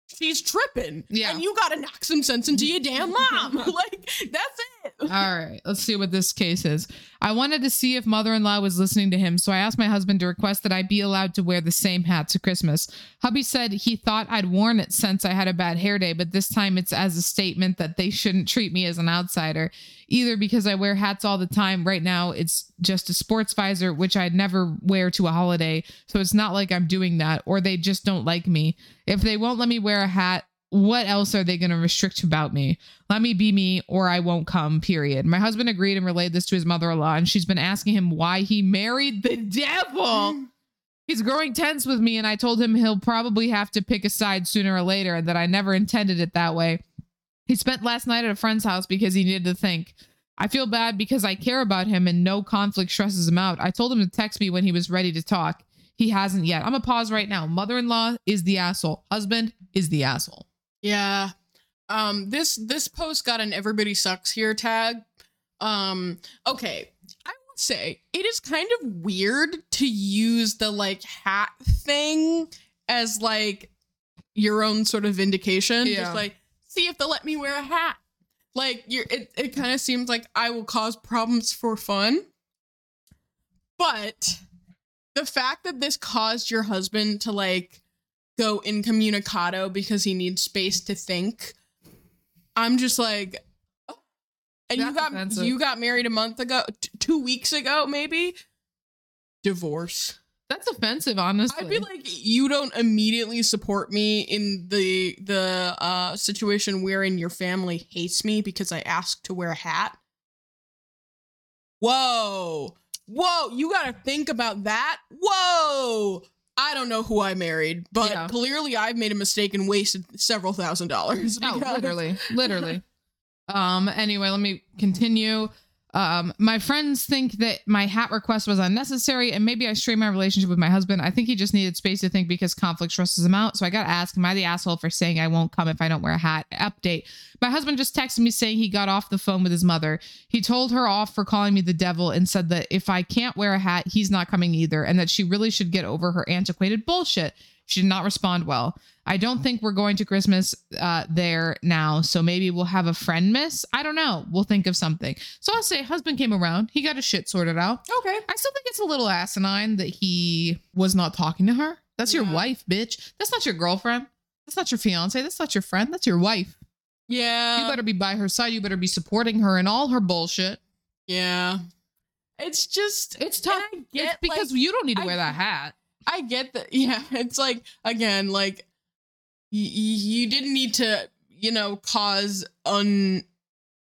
she's tripping. Yeah. And you gotta knock some sense into your damn mom. like, that's it. All right, let's see what this case is. I wanted to see if mother in law was listening to him, so I asked my husband to request that I be allowed to wear the same hat to Christmas. Hubby said he thought I'd worn it since I had a bad hair day, but this time it's as a statement that they shouldn't treat me as an outsider. Either because I wear hats all the time, right now it's just a sports visor, which I'd never wear to a holiday, so it's not like I'm doing that, or they just don't like me. If they won't let me wear a hat, what else are they going to restrict about me? Let me be me or I won't come, period. My husband agreed and relayed this to his mother in law, and she's been asking him why he married the devil. He's growing tense with me, and I told him he'll probably have to pick a side sooner or later, and that I never intended it that way. He spent last night at a friend's house because he needed to think. I feel bad because I care about him and no conflict stresses him out. I told him to text me when he was ready to talk. He hasn't yet. I'm gonna pause right now. Mother in law is the asshole, husband is the asshole. Yeah. Um this this post got an everybody sucks here tag. Um okay. I will say it is kind of weird to use the like hat thing as like your own sort of vindication. Yeah. Just like, see if they'll let me wear a hat. Like you're it, it kind of seems like I will cause problems for fun. But the fact that this caused your husband to like go incommunicado because he needs space to think, I'm just like and you got offensive. you got married a month ago, t- two weeks ago, maybe. Divorce. That's offensive, honestly. I'd be like, you don't immediately support me in the the uh, situation wherein your family hates me because I asked to wear a hat. Whoa, whoa! You got to think about that. Whoa! I don't know who I married, but Yeah. clearly I've made a mistake and wasted several thousand dollars. Oh, because- literally, literally. um. Anyway, let me continue. Um, my friends think that my hat request was unnecessary, and maybe I strained my relationship with my husband. I think he just needed space to think because conflict stresses him out. So I got to ask, am I the asshole for saying I won't come if I don't wear a hat? Update: My husband just texted me saying he got off the phone with his mother. He told her off for calling me the devil and said that if I can't wear a hat, he's not coming either, and that she really should get over her antiquated bullshit. She did not respond well. I don't think we're going to Christmas uh, there now, so maybe we'll have a friend miss. I don't know. We'll think of something. So I'll say, husband came around. He got his shit sorted out. Okay. I still think it's a little asinine that he was not talking to her. That's your wife, bitch. That's not your girlfriend. That's not your fiance. That's not your friend. That's your wife. Yeah. you better be by her side. You better be supporting her in all her bullshit. yeah. It's just It's tough. Get It's because like, you don't need to I- wear that hat. I get that. Yeah, it's like again, like y- y- you didn't need to, you know, cause un,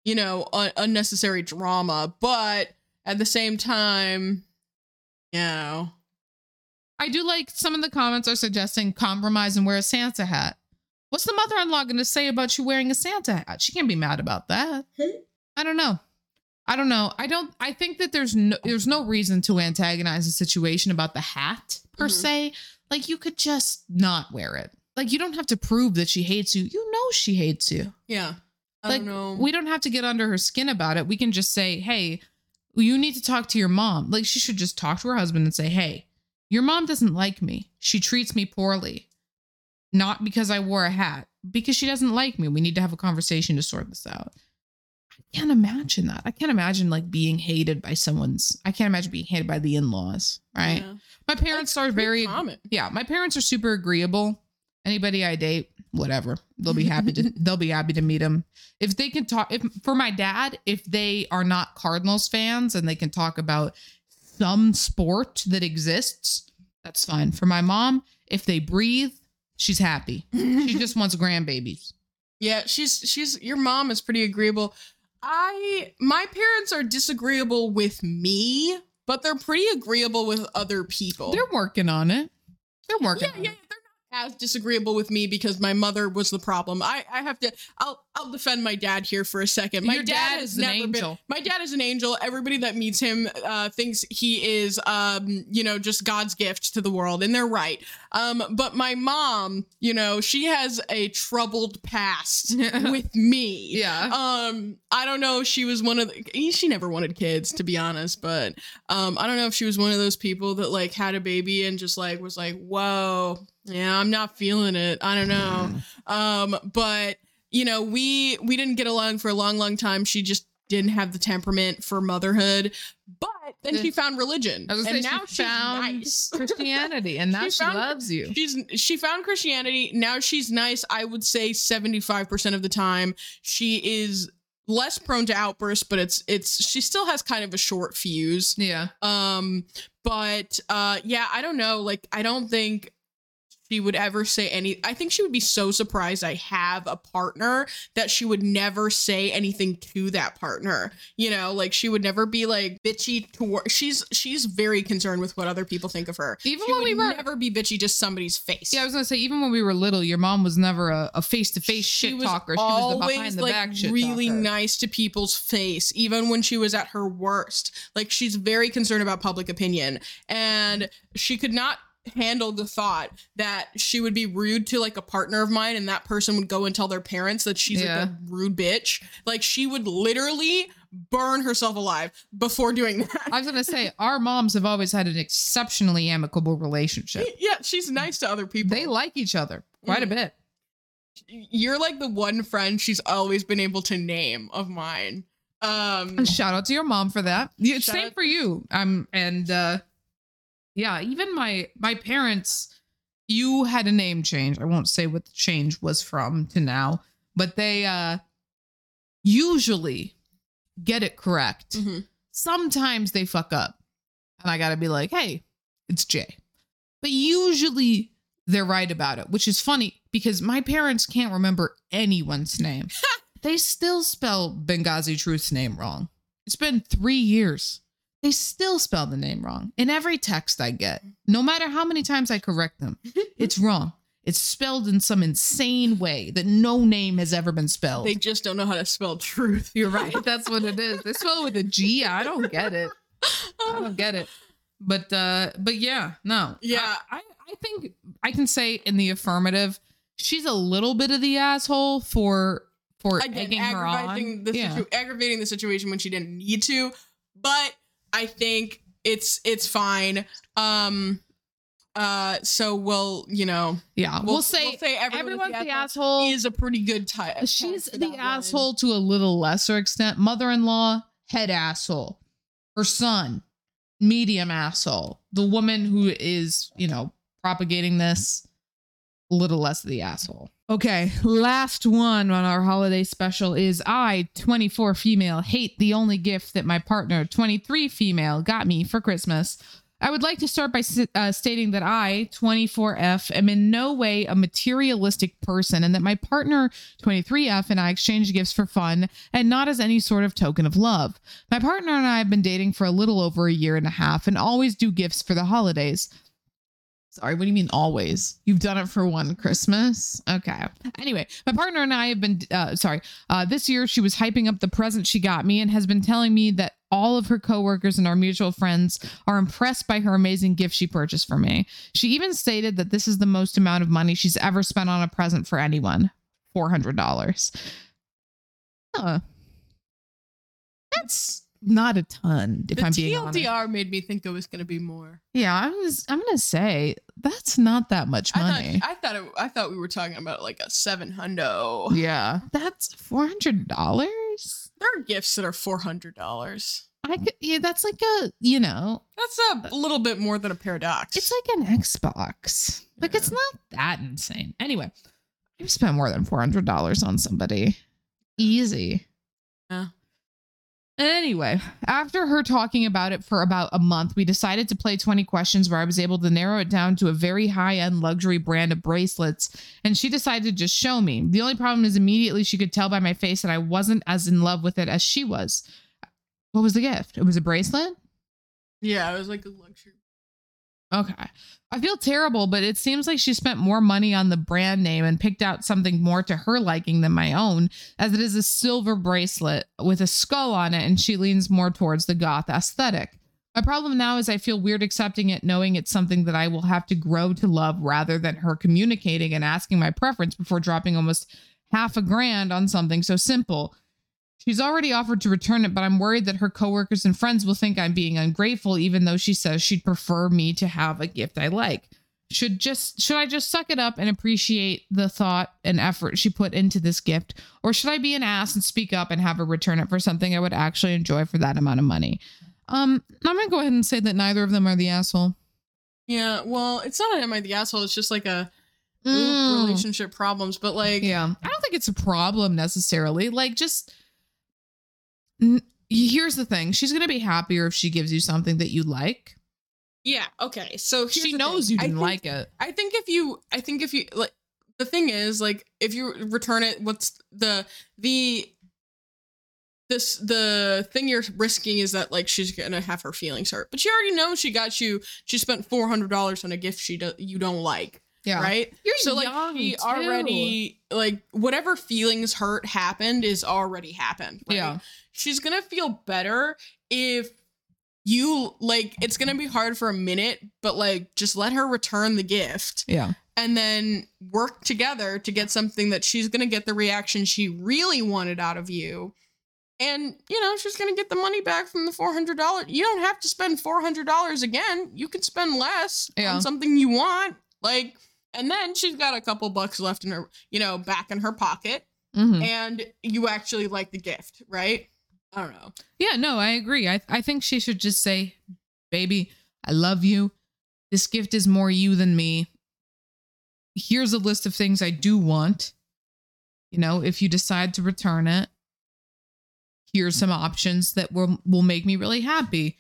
you know, un- unnecessary drama, but at the same time, you know, I do like some of the comments are suggesting compromise and wear a Santa hat. What's the mother-in-law going to say about you wearing a Santa hat? She can't be mad about that. I don't know. I don't know. I don't. I think that there's no there's no reason to antagonize a situation about the hat per Mhm. se. Like you could just not wear it. Like you don't have to prove that she hates you. You know she hates you. yeah. I like don't know. we don't have to get under her skin about it. We can just say, "Hey, you need to talk to your mom." Like she should just talk to her husband and say, "Hey, your mom doesn't like me. She treats me poorly. Not because I wore a hat, because she doesn't like me. We need to have a conversation to sort this out." I can't imagine that. I can't imagine like being hated by someone's. I can't imagine being hated by the in-laws, right? Yeah. My parents are very common. yeah, my parents are super agreeable. Anybody I date, whatever, they'll be happy to they'll be happy to meet him. If they can talk, if for my dad, if they are not Cardinals fans and they can talk about some sport that exists, that's fine. For my mom, if they breathe, she's happy. She just wants grandbabies. Yeah, she's she's your mom is pretty agreeable. I my parents are disagreeable with me, but they're pretty agreeable with other people. They're working on it. They're working. yeah, on yeah, it. they're not as disagreeable with me because my mother was the problem. I I have to I'll I'll defend my dad here for a second. My Your dad has is an angel. Been, my dad is an angel. Everybody that meets him uh, thinks he is um you know just God's gift to the world, and they're right. Um, but my mom, you know, she has a troubled past with me. Yeah. Um, I don't know if she was one of the, she never wanted kids to be honest, but um, I don't know if she was one of those people that like had a baby and just like was like, whoa, yeah, I'm not feeling it. I don't know. Um, but you know, we we didn't get along for a long, long time. She just didn't have the temperament for motherhood. But then she found religion, I was gonna and say now she she's found nice. Christianity, and now She she, loves you. She's she found Christianity. Now she's nice. I would say 75% of the time she is less prone to outbursts, but it's it's she still has kind of a short fuse. Yeah. Um but uh yeah, I don't know. Like I don't think she would ever say any I think she would be so surprised I have a partner that she would never say anything to that partner. You know, like she would never be like bitchy toward she's she's very concerned with what other people think of her. Even She when would we were- never be bitchy to somebody's face. Yeah, I was gonna say even when we were little, your mom was never a, a face-to-face shit was talker. She was the behind the like back shit really talker. nice to people's face, even when she was at her worst. Like she's very concerned about public opinion, and she could not handle the thought that she would be rude to like a partner of mine and that person would go and tell their parents that she's Yeah. like a rude bitch like she would literally burn herself alive before doing that. I was gonna say our moms have always had an exceptionally amicable relationship. yeah, she's nice to other people. They like each other quite a Mm. bit. You're like the one friend she's always been able to name of mine. Um, shout out to your mom for that. Same out- for you. I'm um, and uh, yeah, even my my parents. You had a name change. I won't say what the change was from to now, but they uh usually get it correct. mhm. Sometimes they fuck up, and I gotta be like, "Hey, it's Jay," but usually they're right about it, which is funny because my parents can't remember anyone's name. they still spell Benghazi Truth's name wrong. It's been three years. They still spell the name wrong in every text I get. No matter how many times I correct them, it's wrong. It's spelled in some insane way that no name has ever been spelled. They just don't know how to spell truth. You're right. That's what it is. They spell it with a G. I don't get it. I don't get it. But uh but yeah, no. Yeah. I, I, I think I can say in the affirmative, she's a little bit of the asshole for for Again, egging her on. the yeah. situ- aggravating the situation when she didn't need to, but I think it's it's fine. Um, uh, so we'll you know yeah. We'll, say, we'll say everyone everyone's the asshole. is a pretty good type. she's the asshole to a little lesser extent. Mother-in-law, head asshole. Her son, medium asshole. The woman who is, you know, propagating this, little less of the asshole. Okay, last one on our holiday special is I, 24 female, hate the only gift that my partner, 23 female, got me for Christmas. I would like to start by uh, stating that I, 24F, am in no way a materialistic person and that my partner, 23F, and I exchange gifts for fun and not as any sort of token of love. My partner and I have been dating for a little over a year and a half and always do gifts for the holidays. Sorry, what do you mean always? You've done it for one Christmas? Okay. Anyway, my partner and I have been, uh, sorry, uh, this year she was hyping up the present she got me and has been telling me that all of her coworkers and our mutual friends are impressed by her amazing gift she purchased for me. She even stated that this is the most amount of money she's ever spent on a present for anyone $400. Huh. That's not a ton, if the I'm being honest. TLDR made me think it was going to be more. Yeah, I was. I'm gonna say that's not that much I money. thought I thought it, I thought we were talking about like a seven hundo. yeah, that's four hundred dollars. There are gifts that are four hundred dollars. I could. Yeah, that's like a. You know, That's a little bit more than a paradox. it's like an Xbox. Like it's not that insane. Anyway, I've spent more than four hundred dollars on somebody. Easy. Yeah. Anyway, after her talking about it for about a month, we decided to play 20 questions where I was able to narrow it down to a very high end luxury brand of bracelets. And she decided to just show me. The only problem is immediately she could tell by my face that I wasn't as in love with it as she was. What was the gift? It was a bracelet? yeah, it was like a luxury. Okay. I feel terrible, but it seems like she spent more money on the brand name and picked out something more to her liking than my own, as it is a silver bracelet with a skull on it, and she leans more towards the goth aesthetic. My problem now is I feel weird accepting it, knowing it's something that I will have to grow to love rather than her communicating and asking my preference before dropping almost half a grand on something so simple. She's already offered to return it, but I'm worried that her coworkers and friends will think I'm being ungrateful, even though she says she'd prefer me to have a gift I like. Should just should I just suck it up and appreciate the thought and effort she put into this gift, or should I be an ass and speak up and have her return it for something I would actually enjoy for that amount of money? Um, I'm gonna go ahead and say that neither of them are the asshole. Yeah, well, it's not am I the asshole? It's just like a Mm. relationship problems. But like, Yeah, I don't think it's a problem necessarily. Like, just here's the thing: she's gonna be happier if she gives you something that you like. yeah, okay. So she knows thing. you didn't think- like it. I think if you, I think if you like, the thing is like, if you return it, what's the the this the thing you're risking is that like she's gonna have her feelings hurt, but she already knows she got you. She spent four hundred dollars on a gift she do, you don't like, Yeah, right? You're so like she too. already like whatever feelings hurt happened is already happened. right? Yeah. she's gonna feel better if you like it's gonna be hard for a minute but like just let her return the gift Yeah, and then work together to get something that she's gonna get the reaction she really wanted out of you And, you know, she's to get the money back from the $400. You don't have to spend $400 again. You can spend less Yeah. on something you want. Like, and then she's got a couple bucks left in her, you know, back in her pocket. Mhm. And you actually like the gift, right? I don't know. Yeah, no, I agree. I, I think she should just say, baby, I love you. This gift is more you than me. Here's a list of things I do want. You know, if you decide to return it, here's some options that will will make me really happy.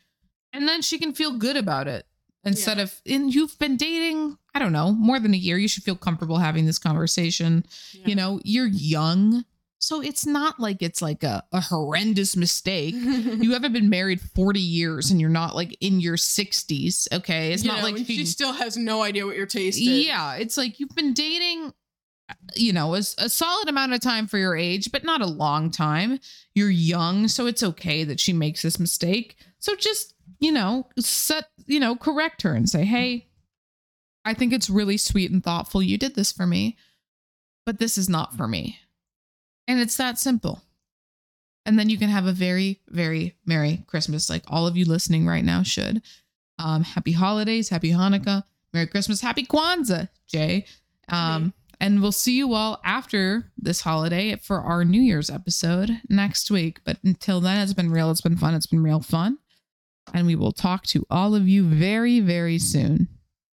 And then she can feel good about it. Instead Yeah. of and you've been dating, I don't know, more than a year. You should feel comfortable having this conversation you know you're young so it's not like it's like a, a horrendous mistake you haven't been married 40 years and you're not like in your 60s okay it's You not know, like she, still has no idea what your taste is. yeah it's like you've been dating you know a, a solid amount of time for your age but not a long time you're young so it's okay that she makes this mistake so just you know set you know correct her and say hey i think it's really sweet and thoughtful you did this for me but this is not for me. And it's that simple. And then you can have a very very merry christmas like all of you listening right now should. Um happy holidays happy hanukkah merry christmas happy kwanzaa jay. Um and we'll see you all after this holiday for our new year's episode next week. But until then it's been real it's been fun it's been real fun and we will talk to all of you very very soon